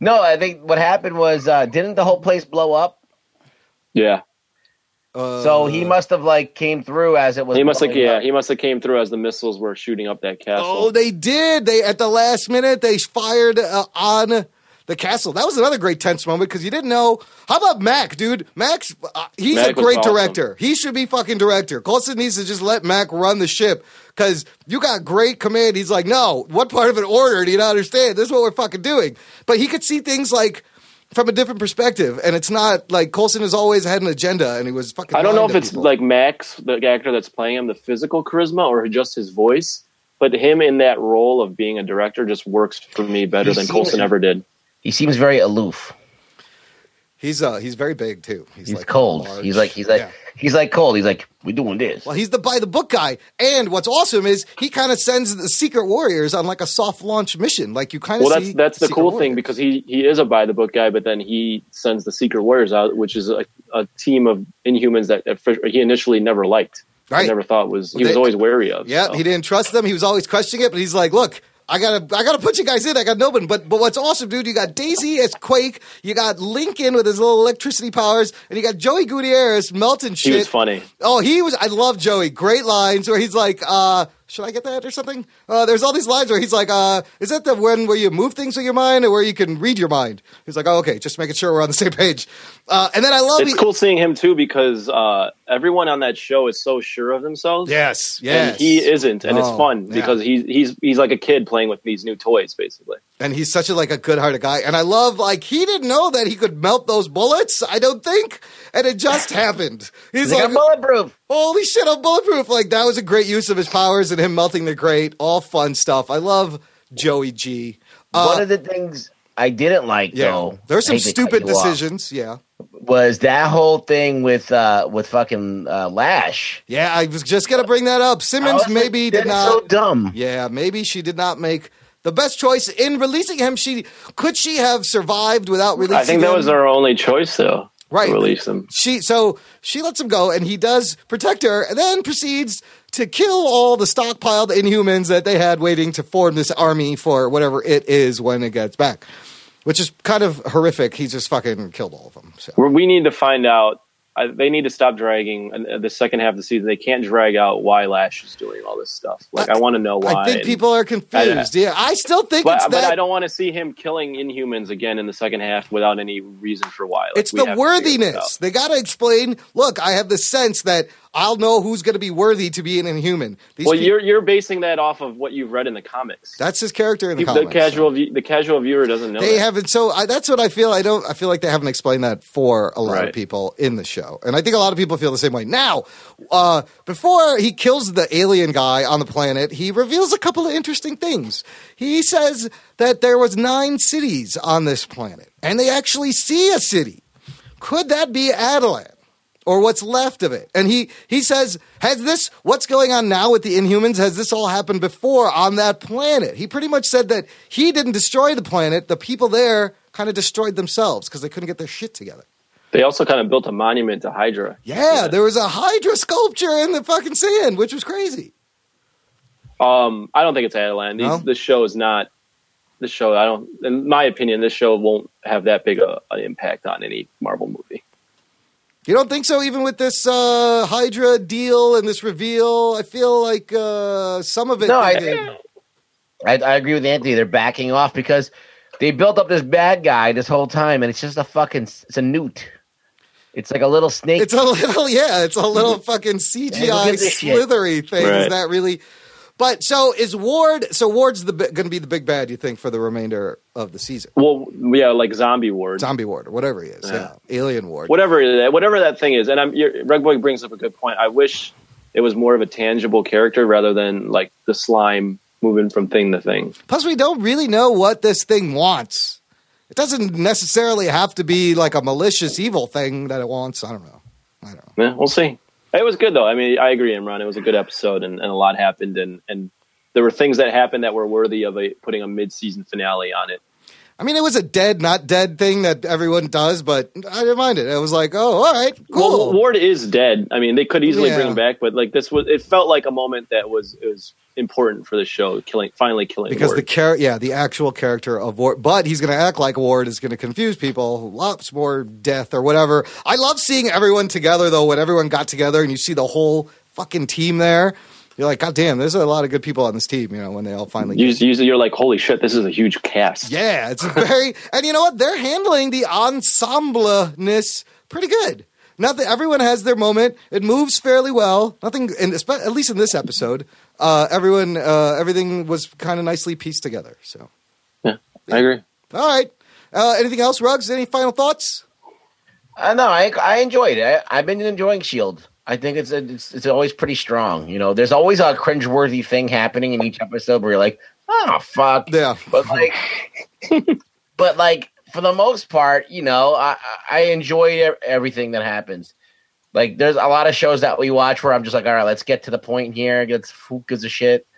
No, I think what happened was uh, didn't the whole place blow up? Yeah, Uh, So he must have like came through as it was. he must have. Yeah, up. he must have came through as the missiles were shooting up that castle. Oh, they did. They at the last minute they fired uh, on the castle. That was another great tense moment because you didn't know. How about Mac, dude? Mac's uh, he's Mac a great awesome. director. He should be fucking director. Coulson needs to just let Mac run the ship because you got great command. He's like, no, what part of an order do you not understand? This is what we're fucking doing. But he could see things like from a different perspective, and it's not like Coulson has always had an agenda, and he was fucking. I don't know if it's people. like Max, the actor that's playing him, the physical charisma, or just his voice. But him in that role of being a director just works for me better He than Coulson ever did. He seems very aloof. he's uh he's very big too. He's, He's like cold. large. He's like he's like Yeah. he's like cold. He's like we're doing this. Well, he's the by the book guy, and what's awesome is he kind of sends the Secret Warriors on like a soft launch mission. Like you kind of Well, see. that's that's the Secret cool Warriors. thing because he he is a by the book guy, but then he sends the Secret Warriors out, which is a, a team of Inhumans that first- he initially never liked. Right. He never thought was he Well, was they- always wary of. Yeah, so. he didn't trust them. He was always questioning it, but he's like, "Look, I gotta, I gotta put you guys in. I got nobody." But, but what's awesome, dude? You got Daisy as Quake. You got Lincoln with his little electricity powers, and you got Joey Gutierrez melting He shit. was funny. Oh, he was. I love Joey. Great lines where he's like, uh, "Should I get that or something?" Uh, there's all these lines where he's like, uh, "Is that the one where you move things with your mind, or where you can read your mind?" He's like, "Oh, okay, just making sure we're on the same page." Uh, and then I love It's the- cool seeing him too because uh, everyone on that show is so sure of themselves. Yes, yes. And he isn't, and it's Oh, fun yeah. because he's he's he's like a kid playing with these new toys, basically. And he's such a like a good-hearted guy. And i love like he didn't know that he could melt those bullets i don't think. And it just happened. He's like like bulletproof. holy shit i'm bulletproof. Like that was a great use of his powers and him melting the grate. All fun stuff. I love joey g. Uh, One of the things I didn't like yeah. though. there's some I hate to cut stupid you off, decisions. Yeah. Was that whole thing with uh with fucking uh, Lash? yeah i was just gonna bring that up. Simmons maybe did not So dumb. Yeah, maybe she did not make the best choice in releasing him. She could she have survived without releasing him? I think that him? was our only choice, though. Right. To release him. she so she lets him go and he does protect her and then proceeds to kill all the stockpiled inhumans that they had waiting to form this army for whatever it is when it gets back which is kind of horrific he just fucking killed all of them so We need to find out. I, they need to stop dragging uh, the second half of the season. They can't drag out why Lash is doing all this stuff. Like I, want to know why. i think people are confused yeah i still think But, it's but that I don't want to see him killing Inhumans again in the second half without any reason for why. Like, it's the have to figure this worthiness. out. They got to explain. Look, I have the sense that I'll know who's going to be worthy to be an inhuman. These Well, you're you're basing that off of what you've read in the comics. that's his character in the the, comics. casual view, the casual viewer doesn't know. they that. haven't. So I, that's what I feel. I don't. I feel like they haven't explained that for a lot of people in the show, and I think a lot of people feel the same way. Now, uh, before he kills the alien guy on the planet, he reveals a couple of interesting things. He says that there was nine cities on this planet, and they actually see a city. Could that be Attilan? Or what's left of it. And he, he says, has this, what's going on now with the Inhumans, has this all happened before on that planet? He pretty much said that he didn't destroy the planet. The people there kind of destroyed themselves because they couldn't get their shit together. They also kind of built a monument to Hydra. Yeah, there was a Hydra sculpture in the fucking sand, which was crazy. Um, I don't think it's Attilan. These, No? This show is not. This show, I don't. In my opinion, this show won't have that big a, an impact on any Marvel movie. You don't think so, even with this uh, Hydra deal and this reveal? I feel like uh, some of it. No, I- did. I, I agree with Anthony. They're backing off because they built up this bad guy this whole time, and it's just a fucking it's a newt. It's like a little snake. It's a little, yeah, it's a little fucking CGI gives shit? slithery thing. Is Right. that really? But so is Ward? So Ward's the going to be the big bad, you think, for the remainder of the season? Well, yeah, like Zombie Ward, Zombie Ward or whatever he is, yeah, Alien Ward. whatever that, whatever that thing is. And I'm your, Rug Boy brings up a good point. I wish it was more of a tangible character rather than like the slime moving from thing to thing. Plus, we don't really know what this thing wants. It doesn't necessarily have to be like a malicious, evil thing that it wants. I don't know. I don't know. Yeah, we'll see. It was good though. I mean, I agree, Imran. It was a good episode, and, and a lot happened, and and there were things that happened that were worthy of a putting a mid season finale on it. I mean, it was a dead, not dead thing that everyone does, but I didn't mind it. It was like, oh, all right, cool. Well, Ward is dead. I mean, they could easily Yeah. bring him back, but like this was, it felt like a moment that was it was important for the show, killing finally killing because Ward. the char- yeah, the actual character of Ward, but he's going to act like Ward is going to confuse people. Lots more death or whatever. I love seeing everyone together though. When everyone got together and you see the whole fucking team there, you're like, God damn, there's a lot of good people on this team. You know, when they all finally get Usually, usually you're like, holy shit, this is a huge cast. Yeah, it's very, and you know what? They're handling the ensembleness pretty good. Nothing. Everyone has their moment. It moves fairly well. Nothing, and at least in this episode, uh, everyone, uh, everything was kind of nicely pieced together. So, Yeah, I agree. all right. Uh, anything else, Rugs? Any final thoughts? Uh, no, I I enjoyed it. I, I've been enjoying Shield. I think it's, it's it's always pretty strong. You know, there's always a cringeworthy thing happening in each episode where you're like, oh fuck. Yeah. But like, but like for the most part, you know, I I enjoy everything that happens. Like, there's a lot of shows that we watch where I'm just like, all right, let's get to the point here. Let's who gives a shit.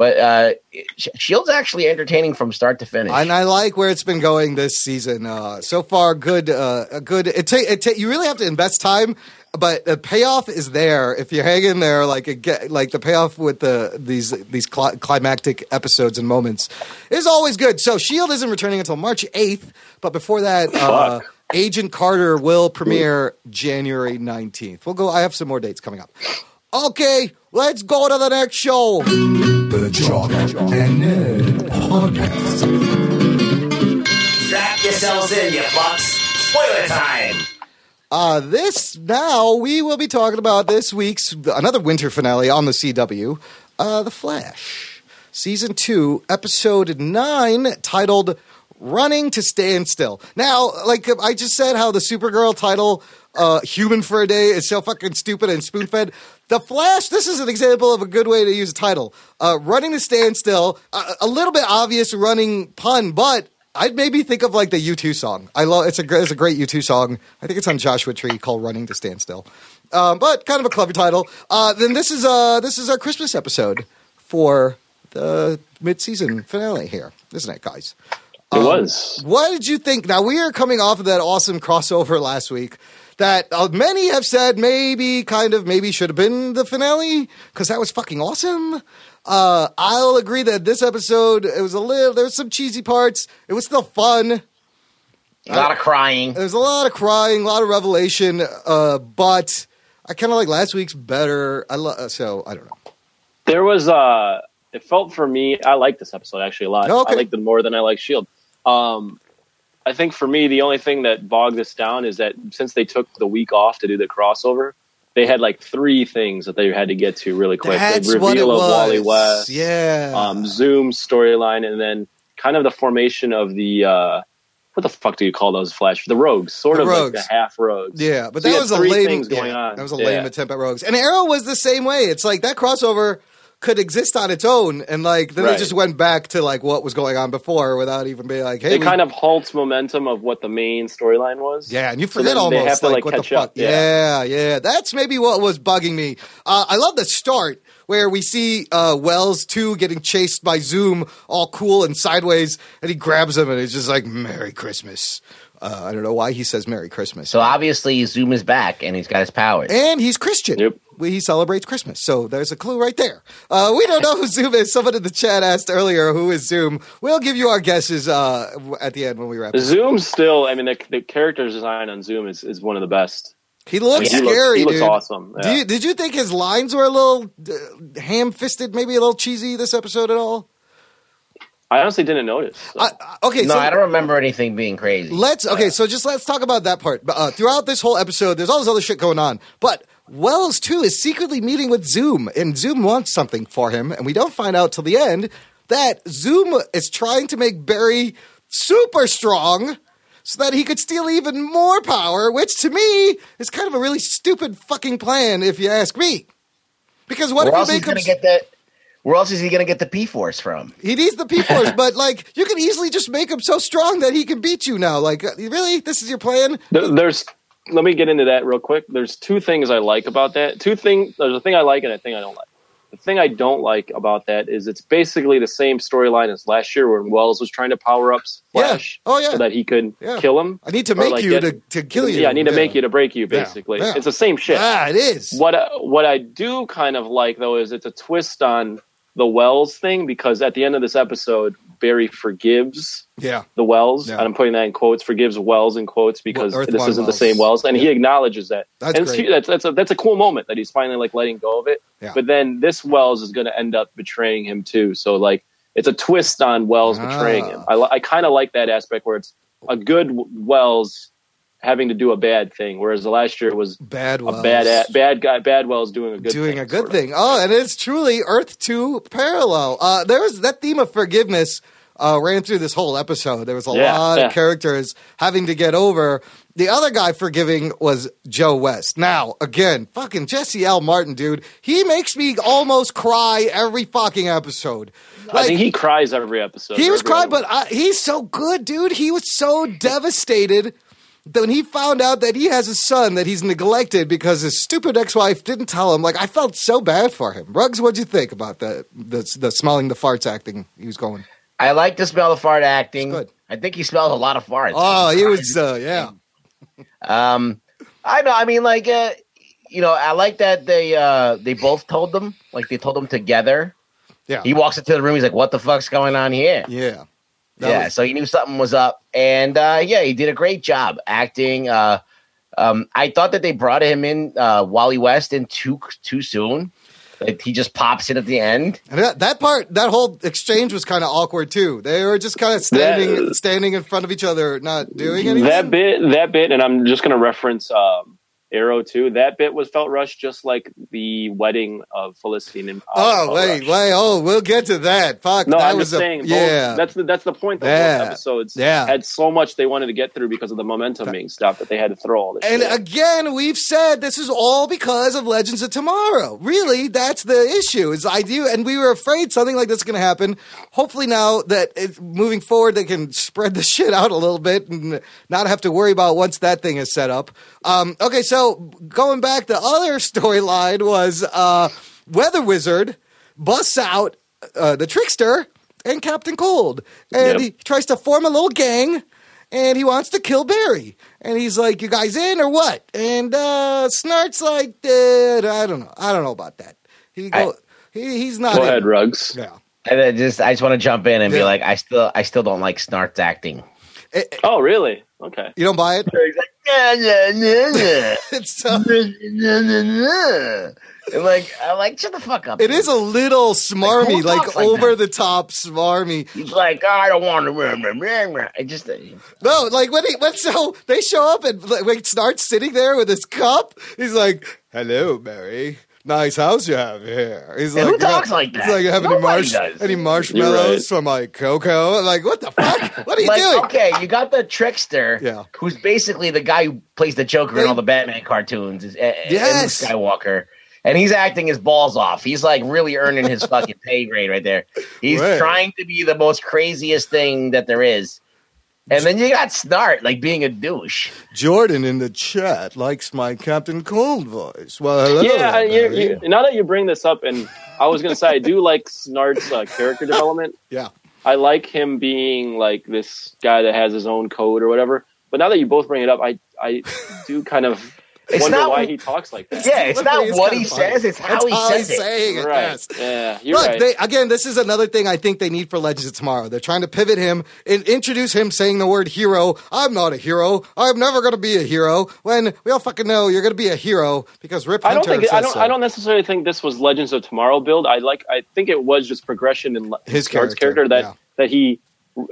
But uh, Shield's actually entertaining from start to finish. And I like where it's been going this season. Uh, so far, good. Uh, good. It ta- it ta- you really have to invest time, but the payoff is there if you hang in there. Like it get, like the payoff with the these these cli- climactic episodes and moments is always good. So Shield isn't returning until March eighth, but before that. Uh, Agent Carter will premiere January 19th. We'll go. I have some more dates coming up. Okay, let's go to the next show. The Jock and Nerd Podcast. Strap yourselves in, you fucks. Spoiler time. Uh, this now we will be talking about this week's another winter finale on the CW, uh, The Flash, season two, episode nine, titled "Running to Stand Still." Now, like I just said, how the Supergirl title, uh, "Human for a Day," is so fucking stupid and spoon fed. The Flash. This is an example of a good way to use a title. Uh, "Running to Stand Still," uh, a little bit obvious running pun, but I'd maybe think of like the U2 song. I love it's a it's a great U2 song. I think it's on Joshua Tree called "Running to Stand Still," um, but kind of a clever title. Uh, then this is uh this is our Christmas episode for the mid season finale here, isn't it, guys? It was. What did you think? Now we are coming off of that awesome crossover last week that uh, many have said maybe, kind of, maybe should have been the finale because that was fucking awesome. Uh, I'll agree that this episode it was a little. There was some cheesy parts. It was still fun. a lot of crying. There's a lot of crying, a lot of revelation. Uh, but I kind of like last week's better. I lo- so I don't know. There was uh it felt for me I like this episode actually a lot. Okay. I liked it more than I like Shield. Um I think for me the only thing that bogged this down is that since they took the week off to do the crossover, they had like three things that they had to get to really quick. That's the reveal of Wally. West, Yeah. um, Zoom storyline, and then kind of the formation of the uh, what the fuck do you call those Flash? The Rogues, sort The of Rogues. like the half Rogues. Yeah, but So that was a lame. things going yeah, on. That was a Yeah. lame attempt at Rogues. And Arrow was the same way. It's like that crossover could exist on its own, and like then they just went back to like what was going on before without even being like, hey, It we- kind of halts momentum of what the main storyline was. Yeah, and you So forget then they almost have to, like, like, what the catch fuck. up, yeah. yeah, yeah. That's maybe what was bugging me. Uh, I love the start where we see uh, Wells too getting chased by Zoom, all cool and sideways, and he grabs him and he's just like, "Merry Christmas." Uh, I don't know why he says "Merry Christmas." So obviously Zoom is back and he's got his powers. and he's Christian. Yep. We- He celebrates Christmas. So there's a clue right there. Uh, we don't know who Zoom is. Someone in the chat asked earlier who is Zoom. We'll give you our guesses uh, at the end when we wrap. up. Zoom still, I mean, the, the character design on Zoom is, is one of the best. He looks He looks- scary, he looks dude. awesome, Do yeah. you, did you think his lines were a little uh, ham-fisted, maybe a little cheesy this episode at all? I honestly didn't notice. so. I, I- okay, no, so I don't remember anything being crazy. let's okay. So just let's talk about that part. Uh, throughout this whole episode, there's all this other shit going on, but Wells too is secretly meeting with Zoom, and Zoom wants something for him, and we don't find out till the end that Zoom is trying to make Barry super strong. So that he could steal even more power, which to me is kind of a really stupid fucking plan, if you ask me. Because what Where if else you is him gonna get that? Where else is he gonna get the Speed Force from? He needs the Speed Force, but like you can easily just make him so strong that he can beat you now. Like, uh, really, this is your plan? There- there's let me get into that real quick. There's two things I like about that. Two things. There's a thing I like and a thing I don't like. The thing I don't like about that is it's basically the same storyline as last year when Wells was trying to power up Flash Yeah. Oh, yeah. so that he could Yeah. kill him. I need to make like, you get- to, to kill you. Yeah, I need to make you to break you. Basically, Yeah. it's the same shit. Ah, it is. What what I do kind of like though is it's a twist on the Wells thing because at the end of this episode, Barry forgives Yeah, the Wells, Yeah. and I'm putting that in quotes, forgives Wells in quotes because Earth this isn't Wells. the same Wells, and he acknowledges that. That's and great. that's that's a, that's a cool moment that he's finally like letting go of it. Yeah. But then this Wells is going to end up betraying him too. So like it's a twist on Wells Ah. betraying him. I, I kind of like that aspect where it's a good Wells having to do a bad thing, whereas the last year was bad. a bad a- bad guy, bad Wells doing a good doing thing, a good sort of. thing. Oh, and it's truly Earth Two parallel. Uh, there was that theme of forgiveness. uh, ran through this whole episode. There was a Yeah, lot yeah. of characters having to get over. The other guy forgiving was Joe West. Now, again, fucking Jesse L. Martin, dude, he makes me almost cry every fucking episode. I think he cries every episode. He was crying, but I, he's so good, dude. He was so devastated when he found out that he has a son that he's neglected because his stupid ex-wife didn't tell him. Like I felt so bad for him. Ruggs, what'd you think about the the, the smelling the farts acting he was going? I like to smell the fart acting. It's good. I think he smells a lot of farts. Oh, he was uh, yeah. Um, I know. I mean, like, uh, you know, I like that they uh they both told them, like, they told them together. Yeah. He walks into the room. He's like, "What the fuck's going on here?" Yeah. That yeah. was- so he knew something was up, and uh, yeah, he did a great job acting. Uh, um, I thought that they brought him in uh, Wally West in too too soon. Like, he just pops in at the end. And that, that part, that whole exchange was kind of awkward too. They were just kind of standing, That- standing in front of each other, not doing anything. That bit, that bit, and I'm just going to reference um, Arrow too. That bit was felt rushed, just like the wedding of Felicity and. uh, Oh felt wait, rushed. wait! Oh, we'll get to that. Fuck, No, that I'm was just a saying. Both, yeah. that's the that's the point. The Yeah. episodes Yeah. had so much they wanted to get through because of the momentum being stopped that they had to throw all this. And shit. again, we've said this is all because of Legends of Tomorrow. Really, that's the issue. Is I do, and we were afraid something like this is going to happen. Hopefully, now that it, moving forward, they can spread the shit out a little bit and not have to worry about once that thing is set up. Um, okay, so going back, the other storyline was uh, Weather Wizard busts out uh, the Trickster and Captain Cold, and Yep. he tries to form a little gang and he wants to kill Barry. And he's like, "You guys in or what?" And uh, Snart's like, uh, "I don't know. I don't know about that." He go, he, he's not. Go in. ahead, Rugs. Yeah. And then just, I just want to jump in and be like, I still, I still don't like Snart's acting. Eh, eh, Oh, really? Okay. you don't buy it? He's like, It's uh, nah. And like, I like, shut the fuck up. it is a little smarmy, like, like over that? the top smarmy. He's like, I don't want to. I just, No, like when he when so they show up and like, when Snart's sitting there with his cup, he's like, "Hello, Barry." Nice house you have here. He's Yeah, like, who talks like He's like, you have any, marsh- does. any marshmallows right. my cocoa? I'm like, what the fuck? What are you like, doing? okay, you got the trickster, Yeah. who's basically the guy who plays the Joker in all the Batman cartoons, is, uh, Yes. and Skywalker, and he's acting his balls off. He's like really earning his fucking pay grade right there. He's Right. trying to be the most craziest thing that there is, and then you got Snart like being a douche. Jordan in the chat likes my Captain Cold voice. Well, hello. yeah, I- you, you, now that you bring this up, and I was going to say I do like Snart's uh, character development. Yeah. I like him being like this guy that has his own code or whatever. But now that you both bring it up, I I do kind of It's wonder not- why he talks like that. Yeah, it's not what he funny. says; it's how That's he how says he's it. saying it. right. Yes. Yeah, you're Look, right. they, again, this is another thing I think they need for Legends of Tomorrow. They're trying to pivot him and introduce him saying the word hero. I'm not a hero. I'm never going to be a hero. When we all fucking know you're going to be a hero because Rip I don't Hunter think I don't so. I don't necessarily think this was Legends of Tomorrow build. I like I think it was just progression in His character, character that yeah. that he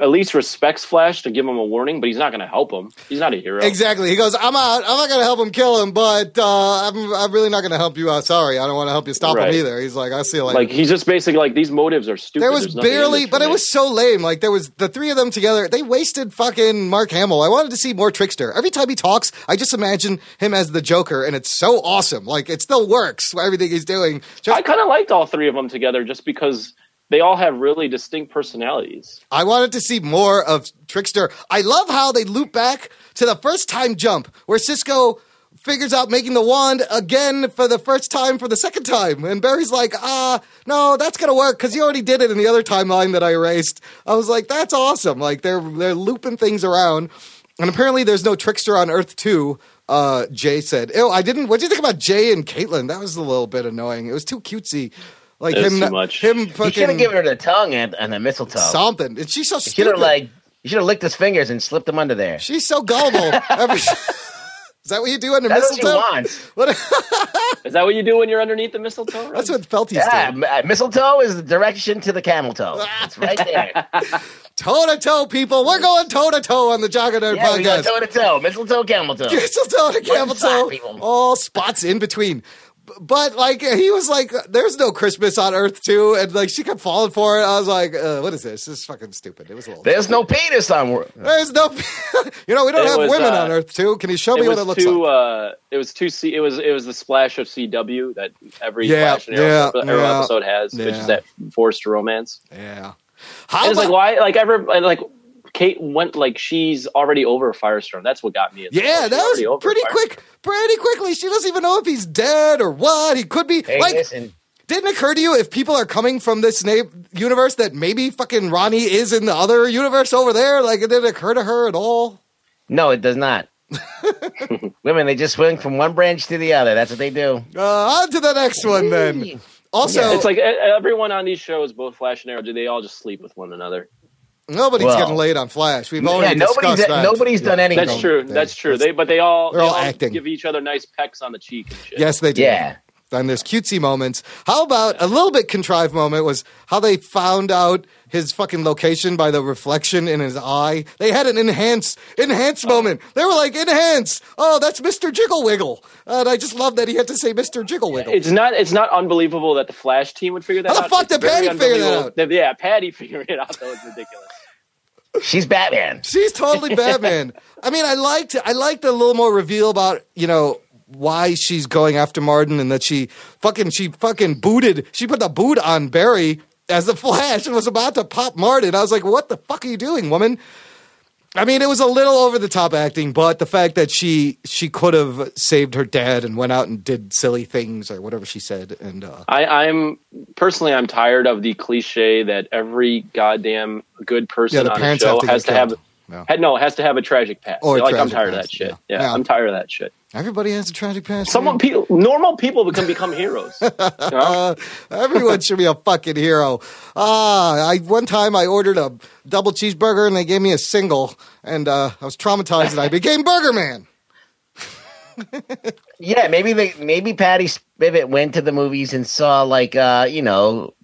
at least respects Flash to give him a warning, but he's not going to help him. He's not a hero. Exactly. He goes, I'm out. I'm not going to help him kill him, but uh, I'm, I'm really not going to help you out. Sorry. I don't want to help you stop him either. He's like, I see later. Like he's just basically like these motives are stupid. There was There's nothing in barely, but it was so lame. Like there was the three of them together. They wasted fucking Mark Hamill. I wanted to see more Trickster. Every time he talks, I just imagine him as the Joker, and it's so awesome. Like it still works. Everything he's doing. Just, I kind of liked all three of them together just because they all have really distinct personalities. I wanted to see more of Trickster. I love how they loop back to the first time jump where Cisco figures out making the wand again for the first time for the second time. And Barry's like, ah, no, that's to work because you already did it in the other timeline that I erased. I was like, that's awesome. Like they're, they're looping things around. And apparently there's no Trickster on Earth 2. Uh, Jay said, "Oh, I didn't. What do you think about Jay and Caitlin? That was a little bit annoying. It was too cutesy, like It him. too much. Him You should have given her the tongue and, and the mistletoe. something. And she's so You should stupid. have like, you should have licked his fingers and slipped them under there. She's so gullible. Every- is that what you do under That's what mistletoe? you want. What- Is that what you do when you're underneath the mistletoe? that's what Felties Yeah, do. m- uh, mistletoe is the direction to the camel toe. It's right there. Toe to toe, people. We're going toe to toe on the Jock and Nerd yeah, we go podcast. toe to toe. Mistletoe, camel toe. Mistletoe to camel spot, toe. people. All spots in between. But like he was like, "There's no Christmas on Earth too," and like she kept falling for it. I was like, uh, "What is this? This is fucking stupid." It was a little. There's no penis on. Wor- There's no, you know, we don't It have was, women uh, on Earth too. Can you show me what it looks too. like? Uh, it was too. C- it was. It was the splash of CW that every Yeah, Flash and Arrow, yeah, Arrow yeah, episode has, which is that forced romance. yeah. And How it's like why? Like ever? Like Kate went like she's already over Firestorm. That's what got me. It's oh, yeah, she's that was pretty Firestorm. quick. Pretty quickly, she doesn't even know if he's dead or what. He could be hey, like. listen. Didn't occur to you if people are coming from this na- universe that maybe fucking Ronnie is in the other universe over there? Like, it didn't occur to her at all. No, it does not. Women, they just swing from one branch to the other. That's what they do. Uh, on to the next one then. Also, It's like everyone on these shows, both Flash and Arrow, do they all just sleep with one another? Nobody's Well, getting laid on Flash. We've Yeah, already nobody's discussed that. nobody's done anything. That's true. they- That's true. that's- They, but they all they're they all acting. give each other nice pecks on the cheek and shit. Yes, they do. Yeah. And there's cutesy moments. How about a little bit contrived moment was how they found out his fucking location by the reflection in his eye. They had an enhanced enhanced oh. moment. They were like, enhance. Oh, that's Mr. Jiggle Wiggle. And I just love that he had to say Mr. Jiggle Wiggle. It's not. It's not unbelievable that the Flash team would figure that out. How the out. fuck It's did Patty figure that out? yeah, Patty figuring it out. That was ridiculous. She's Batman. She's totally Batman. I mean, I liked I liked a little more reveal about you know why she's going after Martin and that she fucking she fucking booted she put the boot on Barry as the Flash and was about to pop Martin. I was like, what the fuck are you doing, woman? I mean, it was a little over the top acting, but the fact that she she could have saved her dad and went out and did silly things or whatever she said, and uh, I, I'm personally, I'm tired of the cliche that every goddamn good person the on a show has to have. Killed. Yeah. had- no, has to have a tragic past. Or a like I'm tragic tired of that shit. yeah. Yeah, Yeah. I'm tired of that shit. everybody has a tragic past. Someone, people, normal people can become heroes. You know? Uh, everyone should be a fucking hero. Ah, I one time I ordered a double cheeseburger and they gave me a single, and uh, I was traumatized and I became Burger Man. Yeah, maybe they maybe Patty Spivot went to the movies and saw like uh, you know,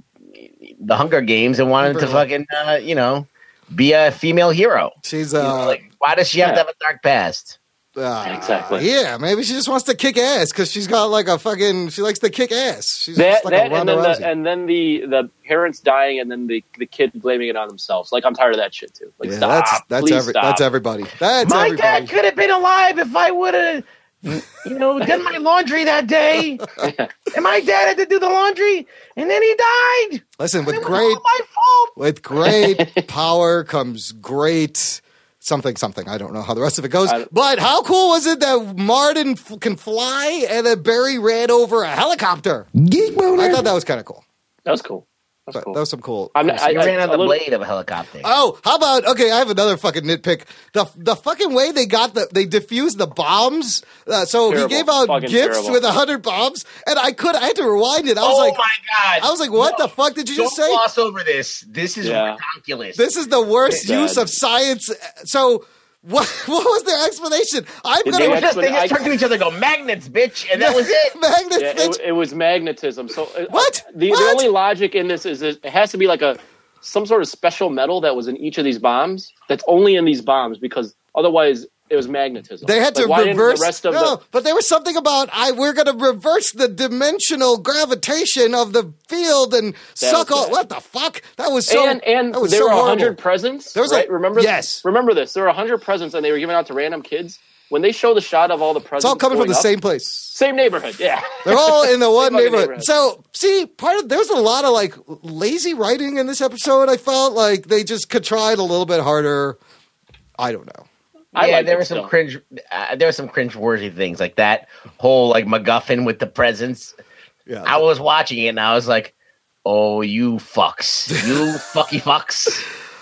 the Hunger Games and wanted to fucking uh, you know, be a female hero. She's You know, uh, like why does she have to have a dark past? uh, Exactly. Yeah, maybe she just wants to kick ass because she's got like a fucking. She likes to kick ass. She's that, just like that a and then the, and then the the parents dying and then the the kid blaming it on themselves. Like I'm tired of that shit too. Like yeah, stop. that's that's every, stop. that's everybody. That's my everybody. dad could have been alive if I would have, you know, done my laundry that day. and my dad had to do the laundry, and then he died. Listen, with great my fault. with great power comes great something something. I don't know how the rest of it goes. I- But how cool was it that Martin f- can fly and that Barry ran over a helicopter? Geek boner. I thought that was kind of cool. That was cool. That was But cool. That was some cool. I'm cool not- I- ran on a the little- blade of a helicopter. Oh, how about okay? I have another fucking nitpick. The the fucking way they got the they diffused the bombs. Uh, so Terrible. he gave out Fucking gifts terrible. with a hundred bombs, and I could I had to rewind it. I was oh like, my god! I was like, what No, the fuck did you Don't just say? gloss over this. This is Yeah. ridiculous. This is the worst It's bad. use of science. So what what was their explanation? I'm Did gonna they, they just, they I- just turned to each other and go magnets, bitch, and that was it. Magnets, Yeah, bitch. it, it was magnetism. So uh, The, What? the only logic in this is it has to be like a some sort of special metal that was in each of these bombs. That's only in these bombs because otherwise it was magnetism. They had Like, to why reverse. the rest of no, the. but there was something about I. We're going to reverse the dimensional gravitation of the field and suck all. What the fuck? That was so. and and was there so were hundred presents. There was a- right? remember? yes. Remember this. There were hundred presents, and they were given out to random kids. When they show the shot of all the presents, It's all coming from the up, same place. same neighborhood. Yeah, They're all in the one neighborhood. neighborhood. So, see, part of there's a lot of like lazy writing in this episode. I felt like they just could try it a little bit harder. I don't know. I yeah, there were some still. cringe. Uh, there were some cringe-worthy things like that whole like MacGuffin with the presents. Yeah, I was watching it and I was like, "Oh, you fucks, you fucky fucks,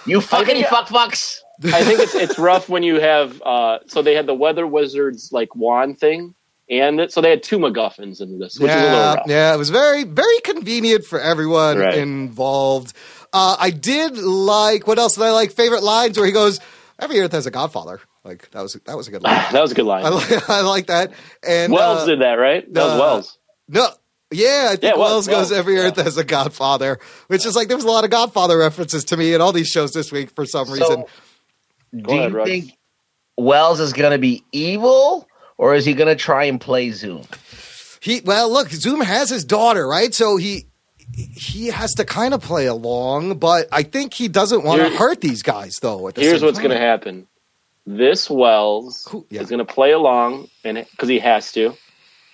you fuckity fuck fucks." I think it's it's rough when you have uh so they had the weather wizards like wand thing and it, so they had two MacGuffins in this, which is a little yeah, rough. yeah, it was very, very convenient for everyone Right. involved. Uh, I did like what else did I like? Favorite lines where he goes, "Every Earth has a Godfather." Like that was that was a good line. That was a good line. I like I like that. And Wells uh, did that, right? That was uh, Wells. No. Yeah, I think Yeah, Wells Wells, goes Wells, every yeah. Earth has a Godfather, which is like there was a lot of Godfather references to me in all these shows this week for some reason. do ahead, you Russ. think Wells is going to be evil or is he going to try and play Zoom? He well, look, Zoom has his daughter, right? So he he has to kind of play along, but I think he doesn't want to hurt these guys though. At the Here's same what's going to happen. This Wells Cool, yeah. is going to play along, and because he has to,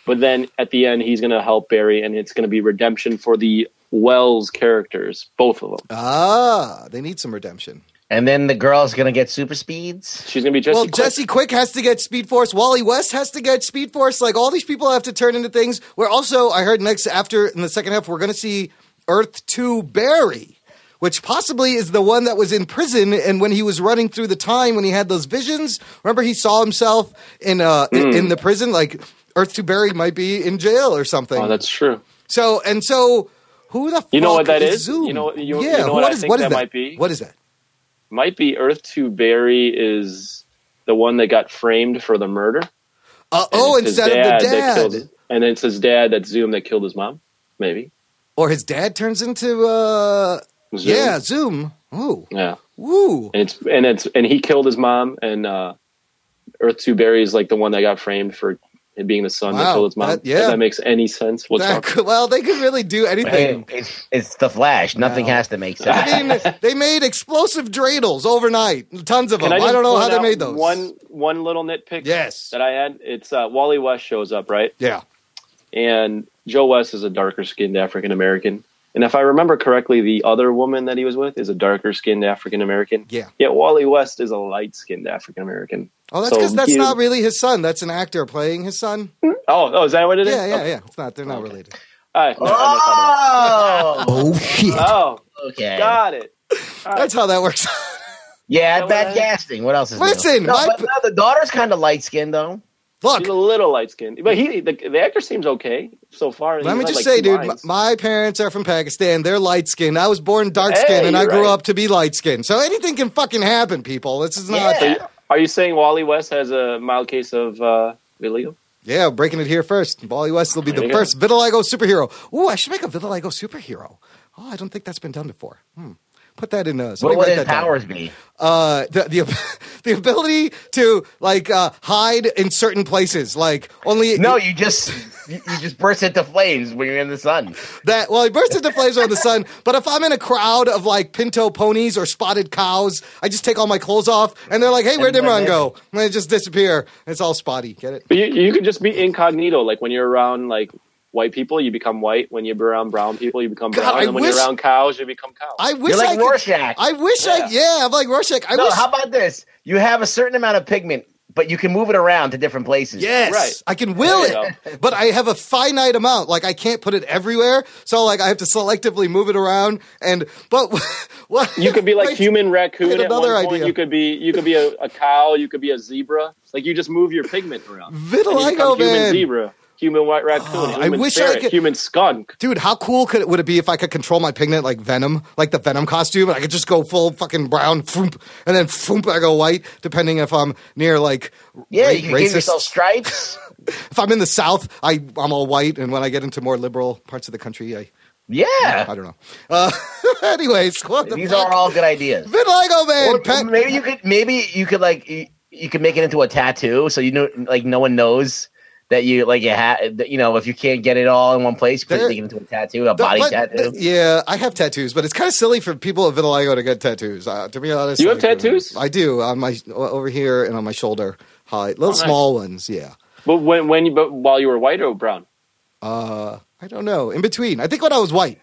but then at the end he's going to help Barry, and it's going to be redemption for the Wells characters, both of them. Ah, they need some redemption. And then the girl's gonna get super speeds. She's going to be Jesse. well, Quick. Jesse Quick has to get Speed Force. Wally West has to get Speed Force. Like all these people have to turn into things. We're also, I heard next after in the second half, we're going to see Earth Two Barry, which possibly is the one that was in prison. And when he was running through the time when he had those visions, remember he saw himself in uh in, in the prison. Like Earth Two Barry might be in jail or something. Oh, that's true. so and so. Who the You know what that is is? Zoom? You know- you- yeah, you know what what I think what is that that might be? What is that? Might be Earth Two Barry is the one that got framed for the murder. Uh, oh, instead of the dad. killed, and it's his dad that Zoom that killed his mom. Maybe. or his dad turns into uh Zoom. yeah zoom. Ooh. Yeah. ooh and it's and it's and he killed his mom and uh earth two barry is like the one that got framed for it being the son Wow, that killed his mom. that- yeah. if that makes any sense what's That well they could really do anything. Hey, it's, it's the Flash. Nothing No. has to make sense. i mean they made explosive dreidels overnight. Tons of Can them. I, i, don't know how they made those. one one little nitpick yes. that i had? It's uh wally west shows up right? Yeah. And joe west is a darker skinned african american and if i remember correctly the other woman that he was with is a darker skinned african american yeah yet wally west is a light skinned african american oh that's So because that's he- not really his son that's an actor playing his son hmm? oh oh is that what it is yeah yeah Okay. yeah it's not they're not related All right. No, Oh, Oh shit. oh okay. got it All right. that's how that works Yeah, bad casting. What else is Listen, new? No, my- but no, the daughter's kind of light skinned though. Look He's a little light skinned, but he the, the actor seems okay so far. let me just like, say, dude, lines. my parents are from Pakistan. They're light skinned. I was born dark Hey, skinned, and I you're grew right. up to be light skinned. So anything can fucking happen, people. This is not. Yeah. Are you saying Wally West has a mild case of uh, illegal? Yeah, breaking it here first. Wally West will be There the you go. first vitiligo superhero. Ooh, I should make a vitiligo superhero. Oh, I don't think that's been done before. Hmm. Put that in. Uh, What somebody would write his that down. powers be? Uh, the, the the ability to like uh, hide in certain places, like only No, you just you, you just burst into flames when you're in the sun. that. Well, he bursts into flames on the sun. But if I'm in a crowd of like pinto ponies or spotted cows, I just take all my clothes off, and they're like, "Hey, where'd And Imran go?" And they just disappear. It's all spotty. Get it? But you, you could just be incognito. Like when you're around like white people, you become white. When you're around brown people, you become God, brown. I and when wish- you're around cows, you become cow. I wish You're I like could. Rorschach. I wish I. Yeah. Yeah, I'm like Rorschach. I no, wish. how about this? You have a certain amount of pigment, but you can move it around to different places. Yes, Right. I can will There you it, but I have a finite amount. Like I can't put it everywhere, so like I have to selectively move it around. And but what you could be like Wait, human raccoon had at one another point. idea. You could be you could be a, a cow. You could be a zebra. Like you just move your pigment around. And you Vitiligo, become human man. zebra, human white raccoon, Oh, I human wish I could- human skunk. Dude, how cool could it would it be if I could control my pigment like Venom, like the Venom costume, and I could just go full fucking brown, foomp, and then foomp, I go white, depending if I'm near like Yeah, ra- you can give racist. yourself stripes. If I'm in the South, I I'm all white, and when I get into more liberal parts of the country, I I Yeah. I don't know. Uh, anyways, what the These fuck? are all good ideas. Vitiligo, man. Or Pet- maybe you could maybe you could like you, you could make it into a tattoo so you know like no one knows that you like you have you know if you can't get it all in one place you could There- it into a tattoo a body But- tattoo Yeah, I have tattoos, but it's kind of silly for people of vitiligo to get tattoos. Uh, to be honest, You have like, tattoos? I do on my over here and on my shoulder, high, little Oh, nice. small ones. Yeah. But when when you, but while you were white or brown? Uh, I don't know. In between, I think when I was white.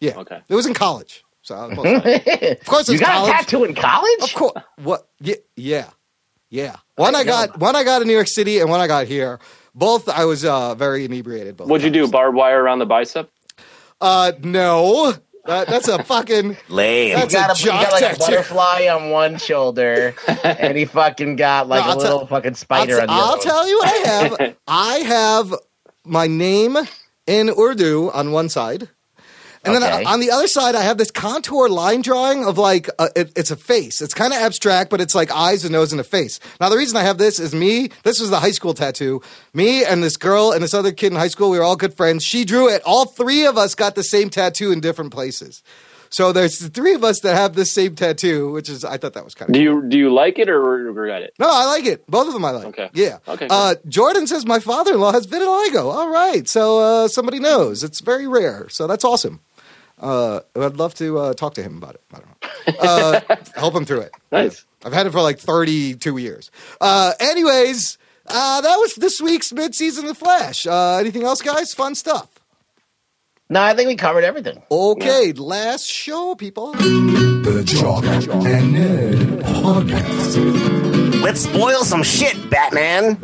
Yeah. Okay. It was in college. So I was of course, you it's got college. a tattoo in college Of course. What? Yeah. Yeah. Yeah. One I got. One I got in New York City, and one I got here. Both I was uh, very inebriated. Both What'd you do? Barbed wire around the bicep? Uh, no. That, that's a fucking. Lame. you That's a got, a, you jock got like a butterfly on one shoulder and he fucking got like No, a I'll tell- little fucking I'll, spider t- on the I'll other one. tell you what I have. I have my name in Urdu on one side. And Okay. then on the other side, I have this contour line drawing of like, a, it, it's a face. It's kind of abstract, but it's like eyes, a nose, and a face. Now, the reason I have this is me, this was the high school tattoo. Me and this girl and this other kid in high school, we were all good friends. She drew it. All three of us got the same tattoo in different places. So there's the three of us that have the same tattoo, which is I thought that was kind of Do you do you like it or regret it? no, I like it. Both of them I like. Okay. Yeah. Okay, Uh, Jordan says my father-in-law has vitiligo. All right. So uh, somebody knows. It's very rare. So that's awesome. Uh, I'd love to uh, talk to him about it. I don't know. Uh, help him through it. Nice. I've had it for like 32 years. Uh, anyways, uh, that was this week's mid-season The Flash. Uh, anything else, guys? Fun stuff. No, I think we covered everything. Okay, last show, people. The Jock and Nerd Podcast. Let's spoil some shit, Batman.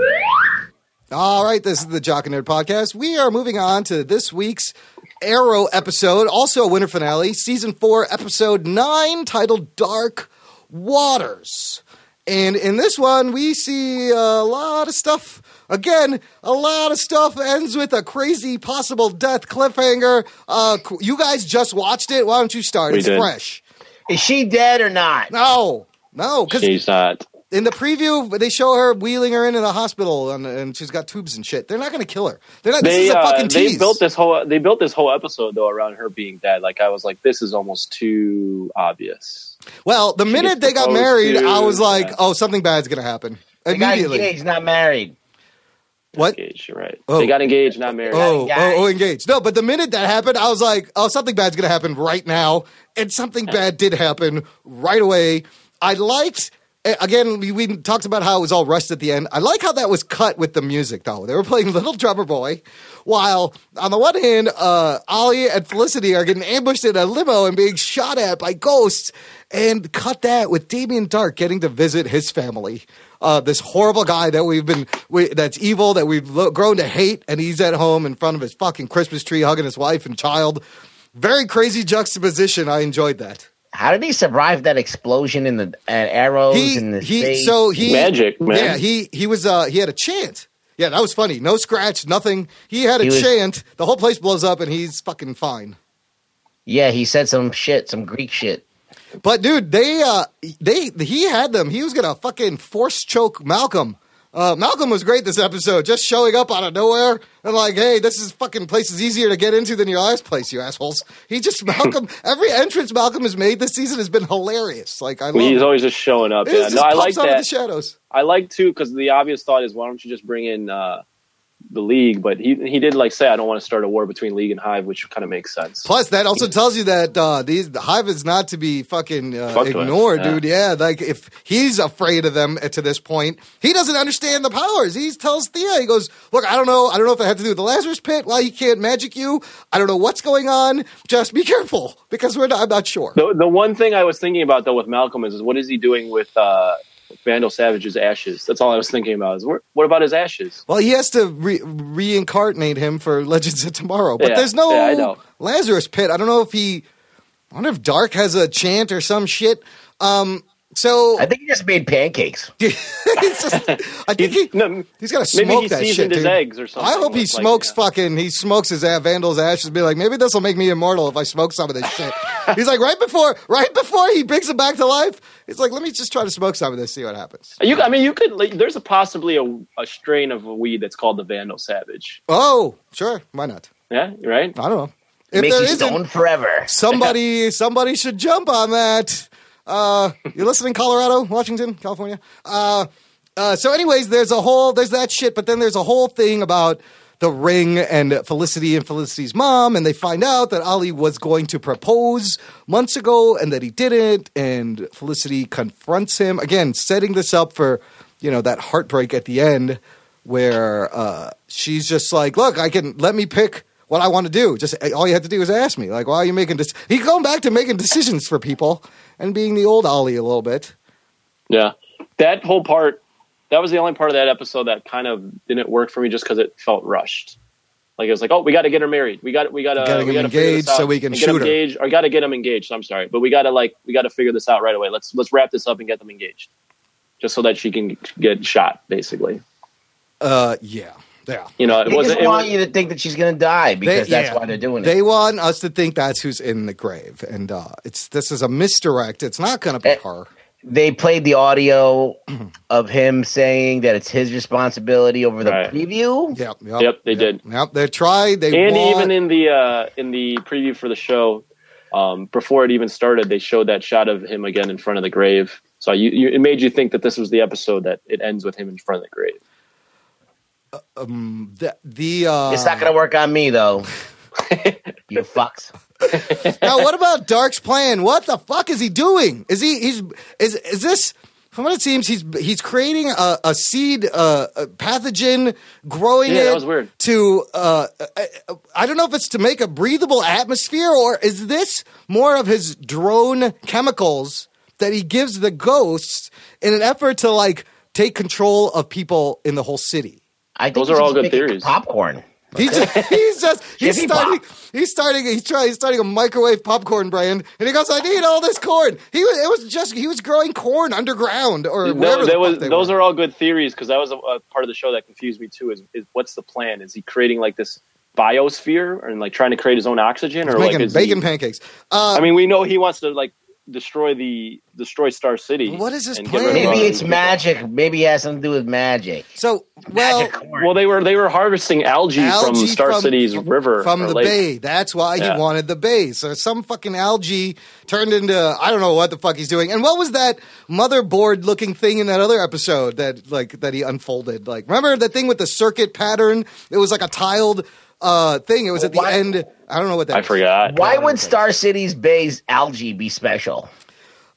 All right, this is the Jock and Nerd podcast. We are moving on to this week's Arrow episode, also a winter finale, season four, episode nine, titled Dark Waters. And in this one, we see a lot of stuff. Again, a lot of stuff ends with a crazy possible death cliffhanger. Uh, you guys just watched it. Why don't you start? We it's did. fresh. Is she dead or not? No, no, because She's not. In the preview, they show her wheeling her into the hospital, and, and she's got tubes and shit. They're not going to kill her. They're not. This They is a uh, fucking they built this whole they built this whole episode though around her being dead. Like I was like, this is almost too obvious. well, the minute they got married, to, I was like, yeah. oh, something bad's going to happen They got immediately. engaged, not married. What? Engaged, you're right. Oh. They got engaged, not married. Oh, Guys. oh, oh, engaged. No, but the minute that happened, I was like, oh, something bad's going to happen right now. And something bad did happen right away. I liked, again, we, we talked about how it was all rushed at the end. I like how that was cut with the music, though. They were playing Little Drummer Boy, while on the one hand, uh, Ollie and Felicity are getting ambushed in a limo and being shot at by ghosts. And cut that with Damien Darhk getting to visit his family. Uh, this horrible guy that we've been, we, that's evil, that we've lo- grown to hate, and he's at home in front of his fucking Christmas tree hugging his wife and child. Very crazy juxtaposition. I enjoyed that. How did he survive that explosion in the uh, arrows He, in the he, face? so he, Magic, man. Yeah, he, he was, uh, he had a chant. Yeah, that was funny. No scratch, nothing. He had a He was- chant. The whole place blows up, and he's fucking fine. yeah, he said some shit, some Greek shit. But dude, they uh they he had them. He was gonna fucking force choke Malcolm. Uh, Malcolm was great this episode, just showing up out of nowhere and like, hey, this is fucking place is easier to get into than your last place, you assholes. He just Malcolm. every entrance Malcolm has made this season has been hilarious. Like I love. He's it. always just showing up. He Yeah, no, I like out of the shadows. I like too because the obvious thought is why don't you just bring in uh, the league? But he he did like say I don't want to start a war between league and hive, which kind of makes sense. Plus, that also tells you that uh, these the hive is not to be fucking uh, ignored, yeah. dude. Yeah, like if he's afraid of them to this point, he doesn't understand the powers. He tells Thea, he goes, "Look, I don't know. I don't know if it had to do with the Lazarus pit. Why he can't magic you? I don't know what's going on. Just be careful because we're not. I'm not sure." The the one thing I was thinking about though with Malcolm is, is what is he doing with uh, Vandal Savage's ashes? That's all I was thinking about. Is what about his ashes? Well, he has to re- reincarnate him for Legends of Tomorrow, but Yeah, there's no yeah. Lazarus pit. I don't know if he. I wonder if Darhk has a chant or some shit. Um, so I think he just made pancakes. Just, I think he, No, he's got to maybe smoke he that shit, his dude. eggs or something. I hope he with, like, smokes yeah. fucking. He smokes his uh, Vandal's ashes. and Be like, maybe this will make me immortal if I smoke some of this shit. he's like, right before, right before he brings him back to life. He's like, let me just try to smoke some of this, see what happens. You, I mean, you could. Like, there's a possibly a, a strain of a weed that's called the Vandal Savage. Oh, sure, why not? Yeah, right. I don't know. If Make there you isn't, forever. somebody, somebody should jump on that. Uh, you listening, Colorado, Washington, California? Uh, uh, so, anyways, there's a whole, there's that shit, but then there's a whole thing about the ring and Felicity and Felicity's mom, and they find out that Ollie was going to propose months ago and that he didn't, and Felicity confronts him again, setting this up for you know that heartbreak at the end where uh, she's just like, "Look, I can let me pick." What I want to do, just all you have to do is ask me. Like, why are you making this? He's going back to making decisions for people and being the old Ollie a little bit. Yeah, that whole part. That was the only part of that episode that kind of didn't work for me, just because it felt rushed. Like it was like, oh, we got to get her married. We got we got to Gotta get we got to engaged so we can get shoot them her. engaged, or got to get them engaged. I'm sorry, but we got to like we got to figure this out right away. Let's let's wrap this up and get them engaged, just so that she can get shot. Basically, Uh, yeah, yeah. you know, it They wasn't. just It want was, you to think that she's going to die because They- that's yeah. why they're doing it. They want us to think that's who's in the grave, and uh, it's this is a misdirect. It's not going to be Eh, her. they played the audio of him saying that it's his responsibility over the Right. preview. Yep, yep, Yep, they yep, did. Yep, they tried. They and want, even in the uh, in the preview for the show, um, before it even started, they showed that shot of him again in front of the grave. So you, you, it made you think that this was the episode that it ends with him in front of the grave. The, the uh, It's not gonna work on me though. you fucks. now, what about Darhk's plan? What the fuck is he doing? Is he he's is is this? From what it seems, he's he's creating a, a seed, uh, a pathogen, growing Yeah, it that was weird. to. Uh, I, I don't know if it's to make a breathable atmosphere or is this more of his drone chemicals that he gives the ghosts in an effort to like take control of people in the whole city. I think Those are all good theories. Popcorn. He's just, he's just he's Jiffy starting Pop. he's starting he's trying he's starting a microwave popcorn brand and he goes I need all this corn. He was it was just he was growing corn underground or No, wherever the that fuck was they those were. are all good theories because that was a, a part of the show that confused me too. Is, is what's the plan? Is he creating like this biosphere and like trying to create his own oxygen, or He's like making is bacon he, pancakes. Uh, I mean, we know he wants to like destroy the destroy Star City. What is his and get plan? rid of all Maybe it's people. magic. Maybe it has something to do with magic. so well magic. Well, they were they were harvesting algae, algae from Star from- City's river from the lake. bay. That's why Yeah. he wanted the bay. So some fucking algae turned into I don't know what the fuck he's doing. And what was that motherboard looking thing in that other episode that like that he unfolded? Like remember the thing with the circuit pattern? It was like a tiled uh thing. It was at the Why- end. I don't know what that. I forgot. Why would Star City's Bay's algae be special?